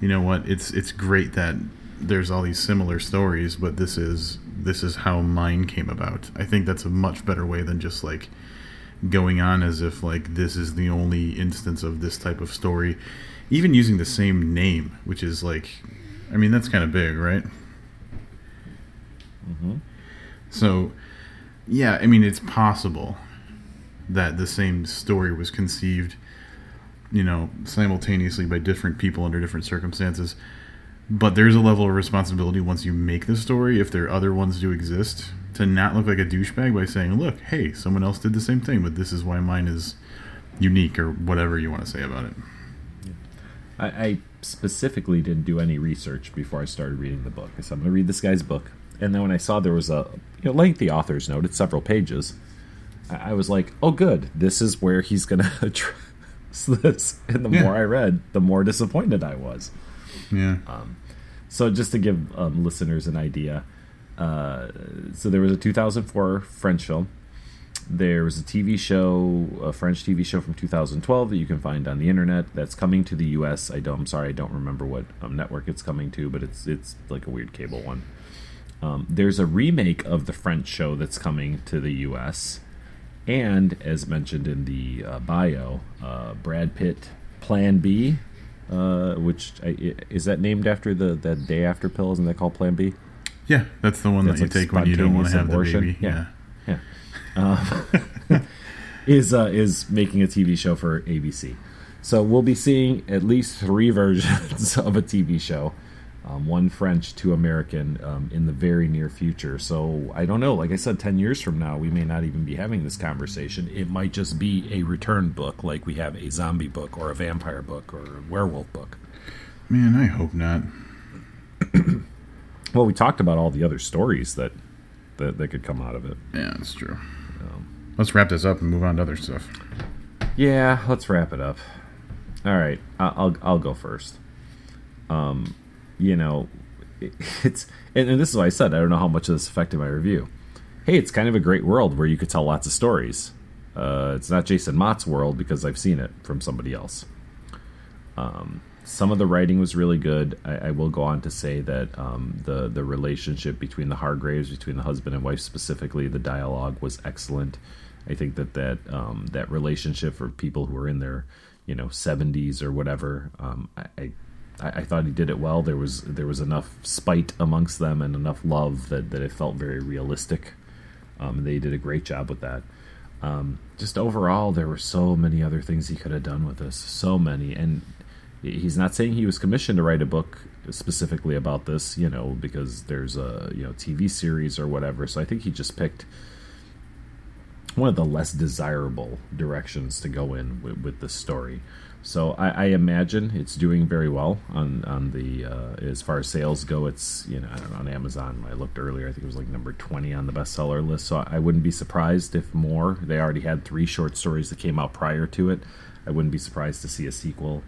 you know what, it's it's great that there's all these similar stories, but this is this is how mine came about. I think that's a much better way than just like going on as if like this is the only instance of this type of story. Even using the same name, which is like I mean that's kind of big, right? Mm-hmm. So, yeah, I mean, it's possible that the same story was conceived, you know, simultaneously by different people under different circumstances. But there's a level of responsibility once you make the story, if there are other ones do exist, to not look like a douchebag by saying, look, hey, someone else did the same thing, but this is why mine is unique, or whatever you want to say about it. I, I specifically didn't do any research before I started reading the book. Said, I'm going to read this guy's book. And then when I saw there was a you know, lengthy author's note, it's several pages, I, I was like, oh, good. This is where he's going <laughs> to address this. And the Yeah. more I read, the more disappointed I was. Yeah. So just to give um, listeners an idea, uh, so there was a 2004 French film. There was a TV show, a French TV show from 2012 that you can find on the internet that's coming to the U.S. I don't, I'm sorry, I don't remember what um, network it's coming to, but it's it's like a weird cable one. Um, there's a remake of the French show that's coming to the U.S. And as mentioned in the uh, bio, uh, Brad Pitt Plan B, uh, which I, is that named after the that day after pill? Isn't that called Plan B? Yeah, that's the one That's that you like take when you don't want to have spontaneous the abortion. baby. Yeah. yeah. Yeah. Um, <laughs> is uh, is making a TV show for ABC. So we'll be seeing at least three <laughs> versions of a TV show, um, one French, two American, um, in the very near future. So I don't know. Like I said, ten years from now, we may not even be having this conversation. It might just be a return book, like we have a zombie book or a vampire book or a werewolf book. Man, I hope not. <clears throat> Well, we talked about all the other stories that that, that could come out of it. Yeah, that's true. Let's wrap this up and move on to other stuff. Yeah, let's wrap it up. All right, I'll I'll go first. Um, you know, <laughs> it's and, and this is why I said. I don't know how much of this affected my review. Hey, it's kind of a great world where you could tell lots of stories. Uh, it's not Jason Mott's world because I've seen it from somebody else. Um, some of the writing was really good. I, I will go on to say that um, the the relationship between the Hargraves, between the husband and wife specifically, the dialogue was excellent. I think that that um, that relationship for people who are in their you know 70s or whatever, um, I, I I thought he did it well. There was there was enough spite amongst them and enough love that, that it felt very realistic. Um, they did a great job with that. Um, just overall, there were so many other things he could have done with this. So many, and he's not saying he was commissioned to write a book specifically about this, you know, because there's a you know TV series or whatever. So I think he just picked one of the less desirable directions to go in with, with the story. So I, I, imagine it's doing very well on on the uh, as far as sales go. It's you know I don't know on Amazon. I looked earlier. I think it was like number twenty on the bestseller list. So I wouldn't be surprised if more. They already had three short stories that came out prior to it. I wouldn't be surprised to see a sequel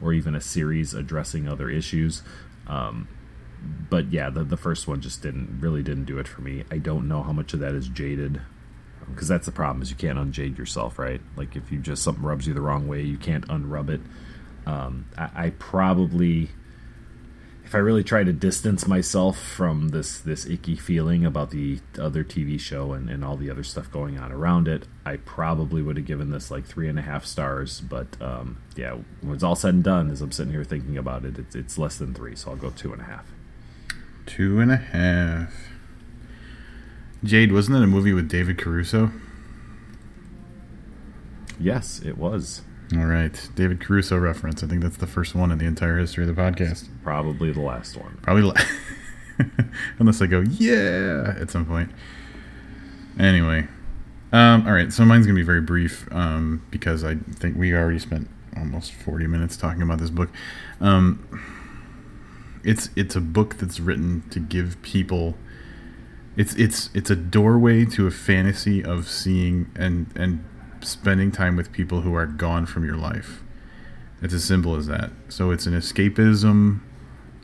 or even a series addressing other issues. Um, but yeah, the the first one just didn't really didn't do it for me. I don't know how much of that is jaded because that's the problem is you can't unjade yourself, right? Like if you just something rubs you the wrong way, you can't unrub it. Um, I, I, probably, if I really try to distance myself from this this icky feeling about the other TV show and, and all the other stuff going on around it, I probably would have given this like three and a half stars. But um, yeah, when it's all said and done, as I'm sitting here thinking about it, it's, it's less than three, so I'll go two and a half. Two and a half. Jade, wasn't it a movie with David Caruso? Yes, it was. All right, David Caruso reference. I think that's the first one in the entire history of the podcast. Probably the last one. Probably, la- <laughs> unless I go yeah at some point. Anyway, um, all right. So mine's gonna be very brief um, because I think we already spent almost forty minutes talking about this book. Um, it's it's a book that's written to give people it's it's it's a doorway to a fantasy of seeing and and spending time with people who are gone from your life. It's as simple as that. So it's an escapism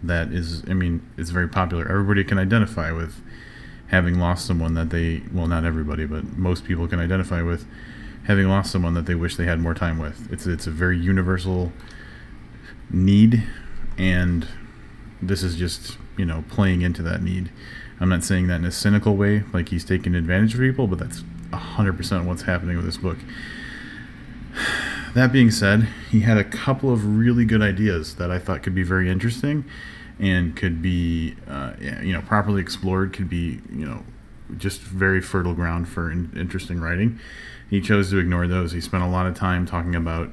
that is I mean, it's very popular. Everybody can identify with having lost someone that they well not everybody, but most people can identify with having lost someone that they wish they had more time with. It's it's a very universal need and this is just, you know, playing into that need. I'm not saying that in a cynical way, like he's taking advantage of people, but that's 100% what's happening with this book. <sighs> That being said, he had a couple of really good ideas that I thought could be very interesting and could be, uh, you know, properly explored, could be, you know, just very fertile ground for in- interesting writing. He chose to ignore those. He spent a lot of time talking about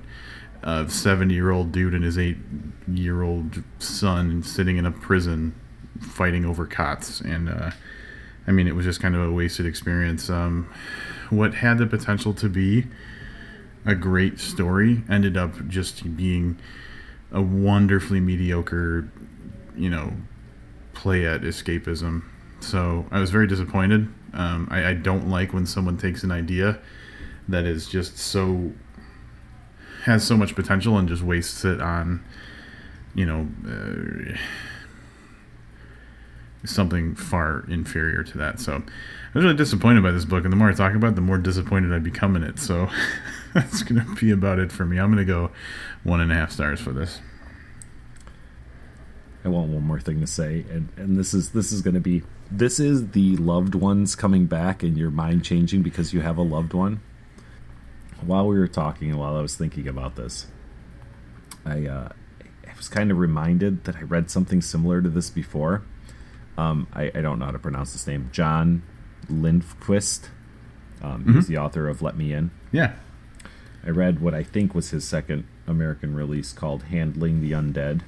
a 70 year old dude and his eight year old son sitting in a prison fighting over cots, and uh, I mean, it was just kind of a wasted experience. Um, what had the potential to be a great story ended up just being a wonderfully mediocre, you know, play at escapism. So I was very disappointed. Um, I, I, don't like when someone takes an idea that is just so has so much potential and just wastes it on, you know. Uh, something far inferior to that. So I was really disappointed by this book, and the more I talk about it, the more disappointed I become in it. So <laughs> that's going to be about it for me. I'm going to go one and a half stars for this. I want one more thing to say, and and this is this is going to be this is the loved ones coming back and your mind changing because you have a loved one. While we were talking while I was thinking about this, I uh, I was kind of reminded that I read something similar to this before um, I, I, don't know how to pronounce this name. John Lindqvist. Um, mm-hmm. He's the author of Let Me In. Yeah. I read what I think was his second American release called Handling the Undead.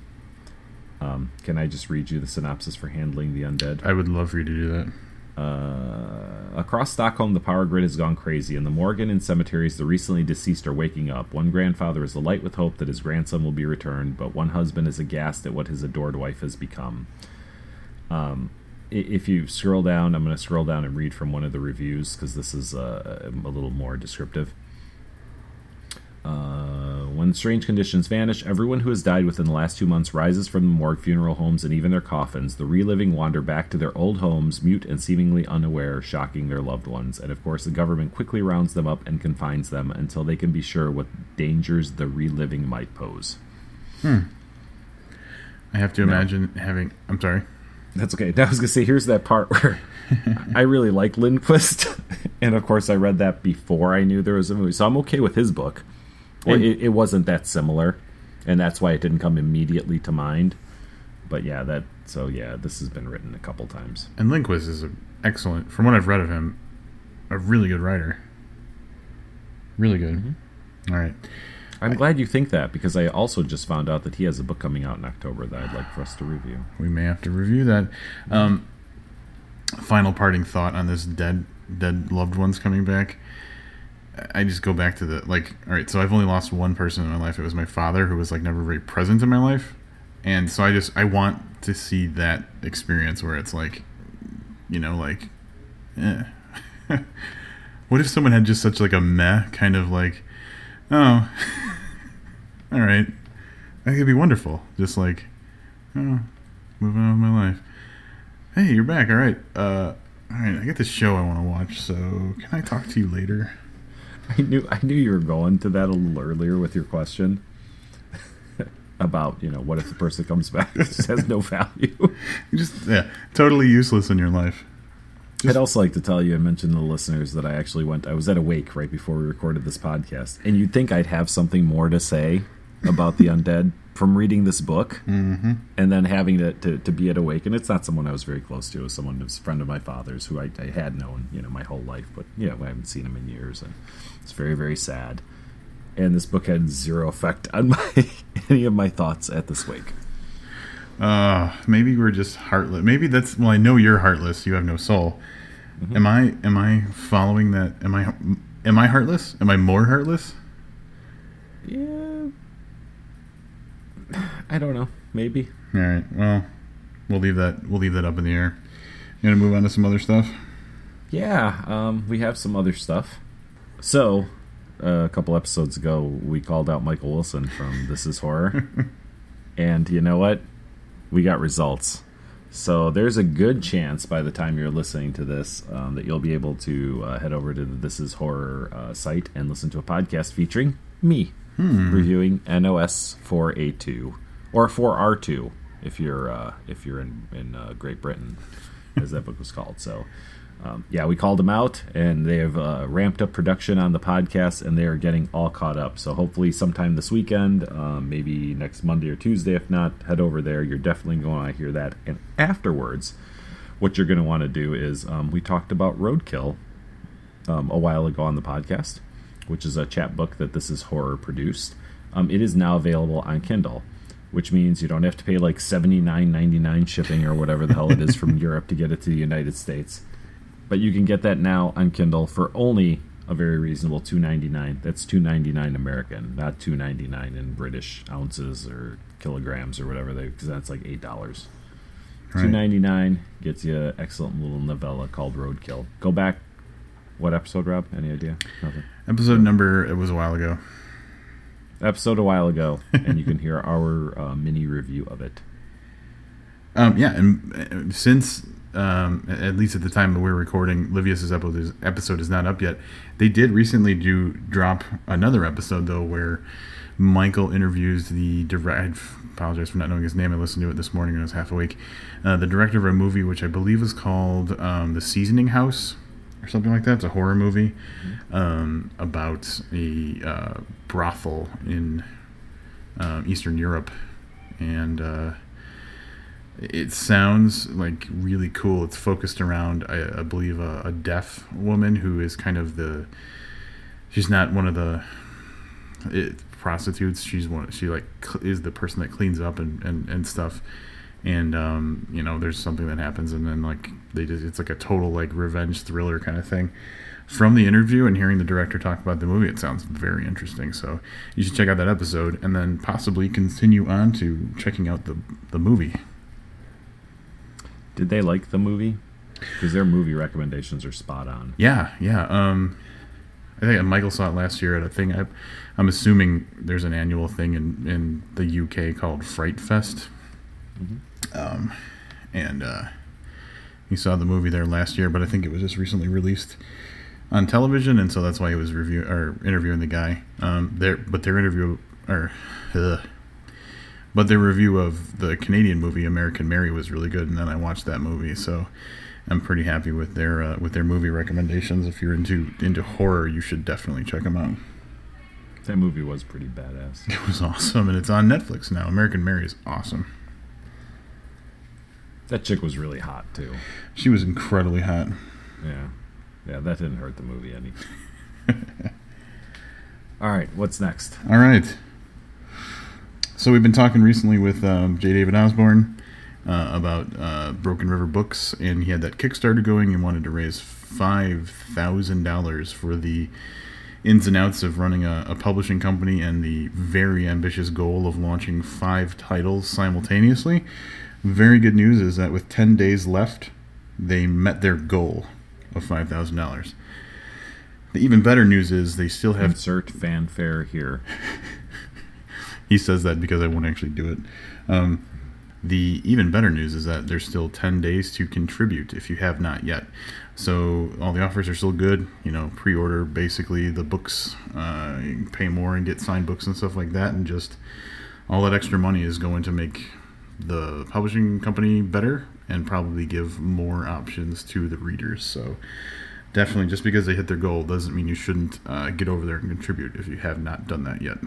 Um, can I just read you the synopsis for Handling the Undead? I would love for you to do that. Uh, across Stockholm, the power grid has gone crazy. In the morgue and cemeteries, the recently deceased are waking up. One grandfather is alight with hope that his grandson will be returned, but one husband is aghast at what his adored wife has become. Um, if you scroll down, I'm going to scroll down and read from one of the reviews because this is uh, a little more descriptive. Uh, when strange conditions vanish, everyone who has died within the last two months rises from the morgue, funeral homes, and even their coffins. The reliving wander back to their old homes, mute and seemingly unaware, shocking their loved ones. And of course, the government quickly rounds them up and confines them until they can be sure what dangers the reliving might pose. Hmm. I have to now, imagine having. I'm sorry. That's okay. Now <laughs> I was gonna say, here's that part where I really like Lindqvist, <laughs> and of course I read that before I knew there was a movie, so I'm okay with his book. It, it, it, wasn't that similar, and that's why it didn't come immediately to mind. But yeah, that so yeah, this has been written a couple times. And Lindqvist is an excellent, from what I've read of him, a really good writer. Really good. Mm-hmm. All right. I'm glad you think that because I also just found out that he has a book coming out in October that I'd like for us to review. We may have to review that. Um, final parting thought on this dead dead loved ones coming back. I just go back to the like. All right, so I've only lost one person in my life. It was my father, who was like never very present in my life, and so I just I want to see that experience where it's like, you know, like, eh. <laughs> what if someone had just such like a meh kind of like, oh, <laughs> all right, that could be wonderful. Just like, oh, moving on with my life. Hey, you're back. All right. Uh, all right. I got this show I want to watch. So can I talk to you later? <laughs> I knew I knew you were going to that a little earlier with your question <laughs> about you know what if the person comes back just has no value. just yeah, totally useless in your life. Just, I'd also like to tell you and mention to the listeners that I actually went. I was at a wake right before we recorded this podcast, and you'd think I'd have something more to say about the undead from reading this book mm-hmm. and then having to, to, to, be at Awake. And it's not someone I was very close to. It was someone who's a friend of my father's who I, I, had known, you know, my whole life. But, yeah, I haven't seen him in years. And it's very, very sad. And this book had zero effect on my <laughs> any of my thoughts at this wake. Uh, maybe we're just heartless. Maybe that's well. I know you're heartless. You have no soul. Mm-hmm. Am I? Am I following that? Am I? Am I heartless? Am I more heartless? Yeah, <sighs> I don't know. Maybe. All right. Well, we'll leave that. We'll leave that up in the air. You gonna move on to some other stuff? Yeah. Um, we have some other stuff. So, uh, a couple episodes ago, we called out Michael Wilson from This Is Horror, <laughs> and you know what? We got results. So there's a good chance by the time you're listening to this um, that you'll be able to uh, head over to the This Is Horror uh, site and listen to a podcast featuring me hmm. reviewing NOS 4A2 or 4R2 if you're uh, if you're in in uh, Great Britain, as that book was called. So. Um, yeah, we called them out, and they have uh, ramped up production on the podcast, and they are getting all caught up. So hopefully, sometime this weekend, um, maybe next Monday or Tuesday, if not, head over there. You're definitely going to hear that. And afterwards, what you're going to want to do is um, we talked about Roadkill um, a while ago on the podcast, which is a chapbook that This Is Horror produced. Um, it is now available on Kindle, which means you don't have to pay like seventy nine ninety nine shipping or whatever the hell it is from <laughs> Europe to get it to the United States. But you can get that now on Kindle for only a very reasonable two ninety nine. That's two ninety nine American, not two ninety nine in British ounces or kilograms or whatever. They because that's like eight dollars. Right. Two ninety nine gets you an excellent little novella called Roadkill. Go back. What episode, Rob? Any idea? Nothing. Episode number, it was a while ago. Episode a while ago, <laughs> and you can hear our uh, mini review of it. Um, yeah, and uh, since um, at least at the time that we're recording, Livius's episode is not up yet. They did recently do drop another episode though, where Michael interviews the director. Apologize for not knowing his name. I listened to it this morning and I was half awake. Uh, the director of a movie which I believe is called um, The Seasoning House or something like that. It's a horror movie um, about a uh, brothel in uh, Eastern Europe, and uh, it sounds like really cool. It's focused around, I, I believe, a, a, deaf woman who is kind of the. She's not one of the it, prostitutes. She's one. She like is the person that cleans up and and, and stuff and um, you know there's something that happens and then like they just it's like a total like revenge thriller kind of thing from the interview and hearing the director talk about the movie it sounds very interesting so you should check out that episode and then possibly continue on to checking out the the movie did they like the movie because their movie recommendations are spot on yeah yeah um I think Michael saw it last year at a thing. I, am assuming there's an annual thing in, in the UK called Fright Fest, Mm-hmm. Um, and uh, he saw the movie there last year, but I think it was just recently released on television, and so that's why he was review or interviewing the guy. Um, there, but their interview or, ugh, but their review of the Canadian movie American Mary was really good, and then I watched that movie, so I'm pretty happy with their uh, with their movie recommendations. If you're into into horror, you should definitely check them out. That movie was pretty badass. <laughs> It was awesome, and it's on Netflix now. American Mary is awesome. That chick was really hot too. She was incredibly hot. Yeah, yeah, that didn't hurt the movie any. <laughs> All right, what's next? All right. So we've been talking recently with um, J. David Osborne uh, about uh, Broken River Books, and he had that Kickstarter going and wanted to raise five thousand dollars for the ins and outs of running a, a publishing company and the very ambitious goal of launching five titles simultaneously. Very good news is that with 10 days left, they met their goal of $5,000. The even better news is they still have. Insert fanfare here. <laughs> he says that because I won't actually do it. Um, the even better news is that there's still 10 days to contribute if you have not yet. So all the offers are still good. You know, pre-order basically the books, uh, pay more and get signed books and stuff like that, and just all that extra money is going to make the publishing company better and probably give more options to the readers. So definitely, just because they hit their goal doesn't mean you shouldn't uh, get over there and contribute if you have not done that yet.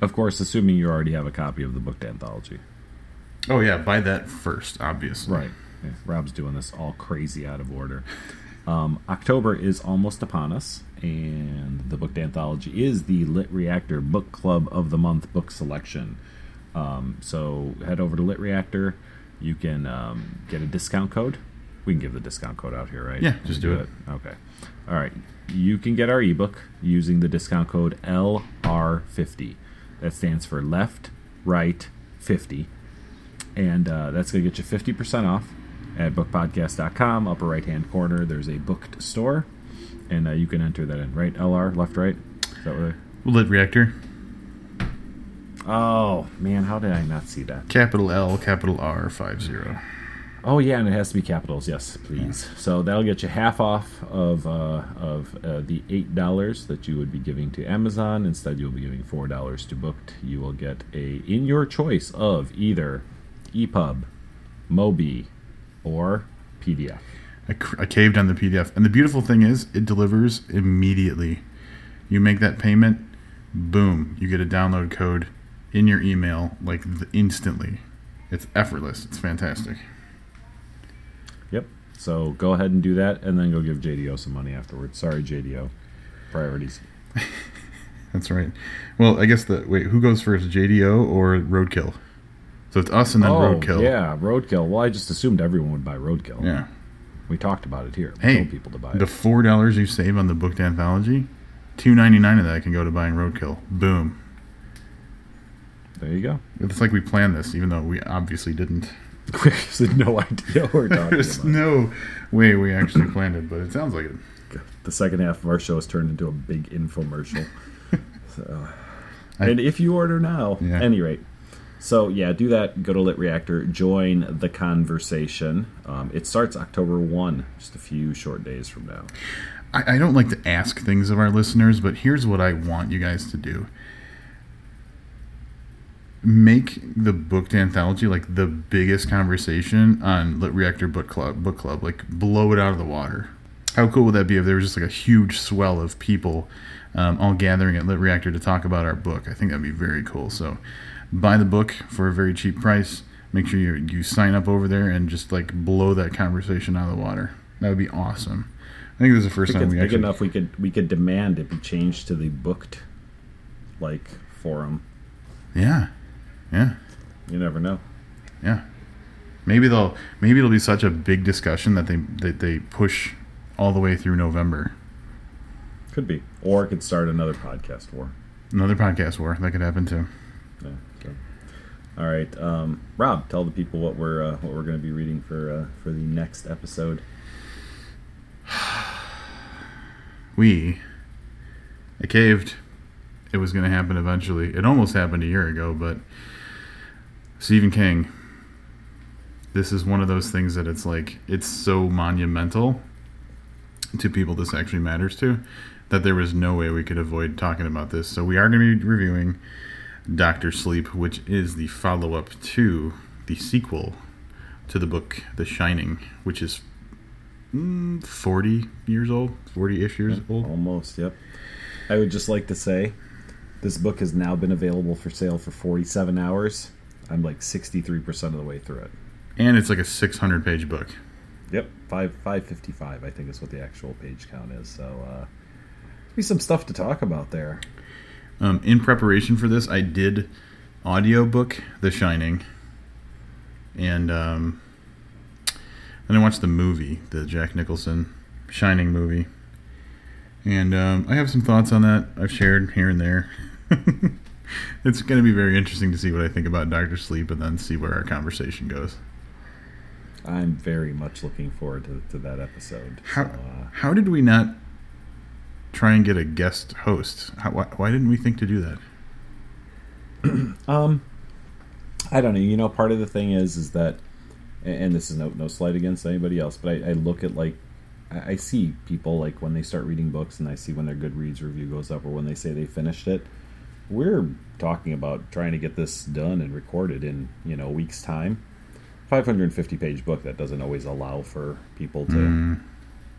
Of course, assuming you already have a copy of the booked anthology. Oh yeah, buy that first, obviously. Right. Yeah, Rob's doing this all crazy out of order. Um, October is almost upon us, and the booked anthology is the Lit Reactor Book Club of the Month book selection. Um, so head over to Lit Reactor. You can um, get a discount code. We can give the discount code out here, right? Yeah, just do it. Okay. All right. You can get our ebook using the discount code LR50. That stands for left, right, 50. And uh, that's going to get you 50% off at bookedpodcast.com. Upper right hand corner, there's a booked store. And uh, you can enter that in, right? LR, left, right? Is that what I- Lit reactor, Oh, man, how did I not see that? capital L, capital R, five zero. Oh yeah, and it has to be capitals. Yes, please. So that'll get you half off of uh, of uh, the eight dollars that you would be giving to Amazon. Instead, you'll be giving four dollars to Booked. You will get a in your choice of either EPUB, Mobi, or PDF. I, cr- I caved on the PDF, and the beautiful thing is, it delivers immediately. You make that payment, boom, you get a download code in your email like instantly. It's effortless. It's fantastic. So go ahead and do that, and then go give JDO some money afterwards. Sorry, JDO. Priorities. <laughs> That's right. Well, I guess the wait, who goes first, JDO or Roadkill? So it's us and then oh Roadkill. yeah, Roadkill. Well, I just assumed everyone would buy Roadkill. Yeah. We talked about it here. We Hey, people to buy it. the four dollars you save on the booked anthology, two ninety nine of that can go to buying Roadkill. Boom. There you go. It's like we planned this, even though we obviously didn't. We had <laughs> no idea what we're talking There's about. no way we actually planned it, but it sounds like it. The second half of our show has turned into a big infomercial. <laughs> so, I- and if you order now, Yeah. any rate. So yeah, do that. Go to Lit Reactor. Join the conversation. Um, it starts October one, just a few short days from now. I, I don't like to ask things of our listeners, but here's what I want you guys to do. Make the booked anthology like the biggest conversation on Lit Reactor Book Club. Book Club, like blow it out of the water. How cool would that be if there was just like a huge swell of people um, all gathering at Lit Reactor to talk about our book? I think that'd be very cool. So, buy the book for a very cheap price. Make sure you you sign up over there and just like blow that conversation out of the water. That would be awesome. I think this is the first time we big actually. enough, we could we could demand it be changed to the booked, like forum. Yeah, yeah, You never know. yeah. Maybe they'll maybe it'll be such a big discussion that they that they push all the way through November. Could be, or it could start another podcast war. Another podcast war that could happen too. Yeah. So. All right, um, Rob, tell the people what we're uh, what we're going to be reading for uh, for the next episode. <sighs> We, I caved. It was going to happen eventually. It almost happened a year ago, but Stephen King. This is one of those things that it's like it's so monumental to people this actually matters to that there was no way we could avoid talking about this. So we are going to be reviewing Doctor Sleep, which is the follow-up to the sequel to the book The Shining, which is mm, 40 years old, 40-ish years old. Almost, yep. I would just like to say, this book has now been available for sale for 47 hours. I'm like 63% of the way through it. And it's like a 600 page book. Yep, five five fifty five. I think is what the actual page count is. So, uh, be some stuff to talk about there. Um, in preparation for this, I did audiobook The Shining. And um, then I watched the movie, the Jack Nicholson Shining movie. And um, I have some thoughts on that I've shared here and there. <laughs> it's going to be very interesting to see what I think about Doctor Sleep and then see where our conversation goes. I'm very much looking forward to, to that episode. How, So, uh, how did we not try and get a guest host? How, why, why didn't we think to do that? <clears throat> Um, I don't know. You know, part of the thing is, is that, and this is no no slight against anybody else, but I, I look at like, I, I see people like when they start reading books, and I see when their Goodreads review goes up, or when they say they finished it. We're talking about trying to get this done and recorded in you know a week's time. 550 page book that doesn't always allow for people to Mm,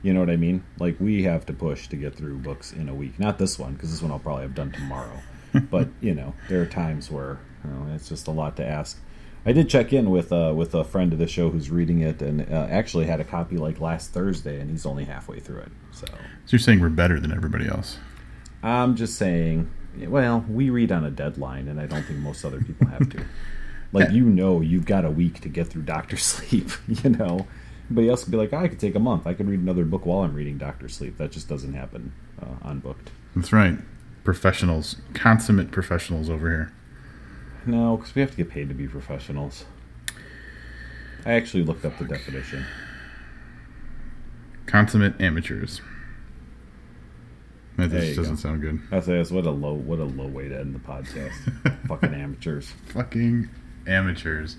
you know what i mean? Like we have to push to get through books in a week. Not this one because this one i'll probably have done tomorrow. <laughs> But you know there are times where you know, it's just a lot to ask. I did check in with uh, with a friend of the show who's reading it and uh, actually had a copy like last thursday and he's only halfway through it so. So you're saying we're better than everybody else? i'm just saying well we read on a deadline and i don't think most other people have to like you know you've got a week to get through doctor <laughs> sleep you know but else could be like, oh, I could take a month. I could read another book while I'm reading Doctor Sleep. That just doesn't happen uh, unbooked. That's right. Professionals, consummate professionals over here. No, because we have to get paid to be professionals. I actually looked up the definition. Consummate amateurs. That There just doesn't go. sound good. I say that's what a low what a low way to end the podcast. <laughs> Fucking amateurs. Fucking amateurs.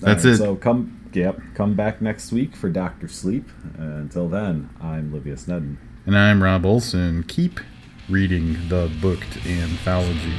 That's All right, it. So come, yep, come back next week for Doctor Sleep. Uh, until then, I'm Livia Snedden. And I'm Rob Olson. Keep reading the booked anthology.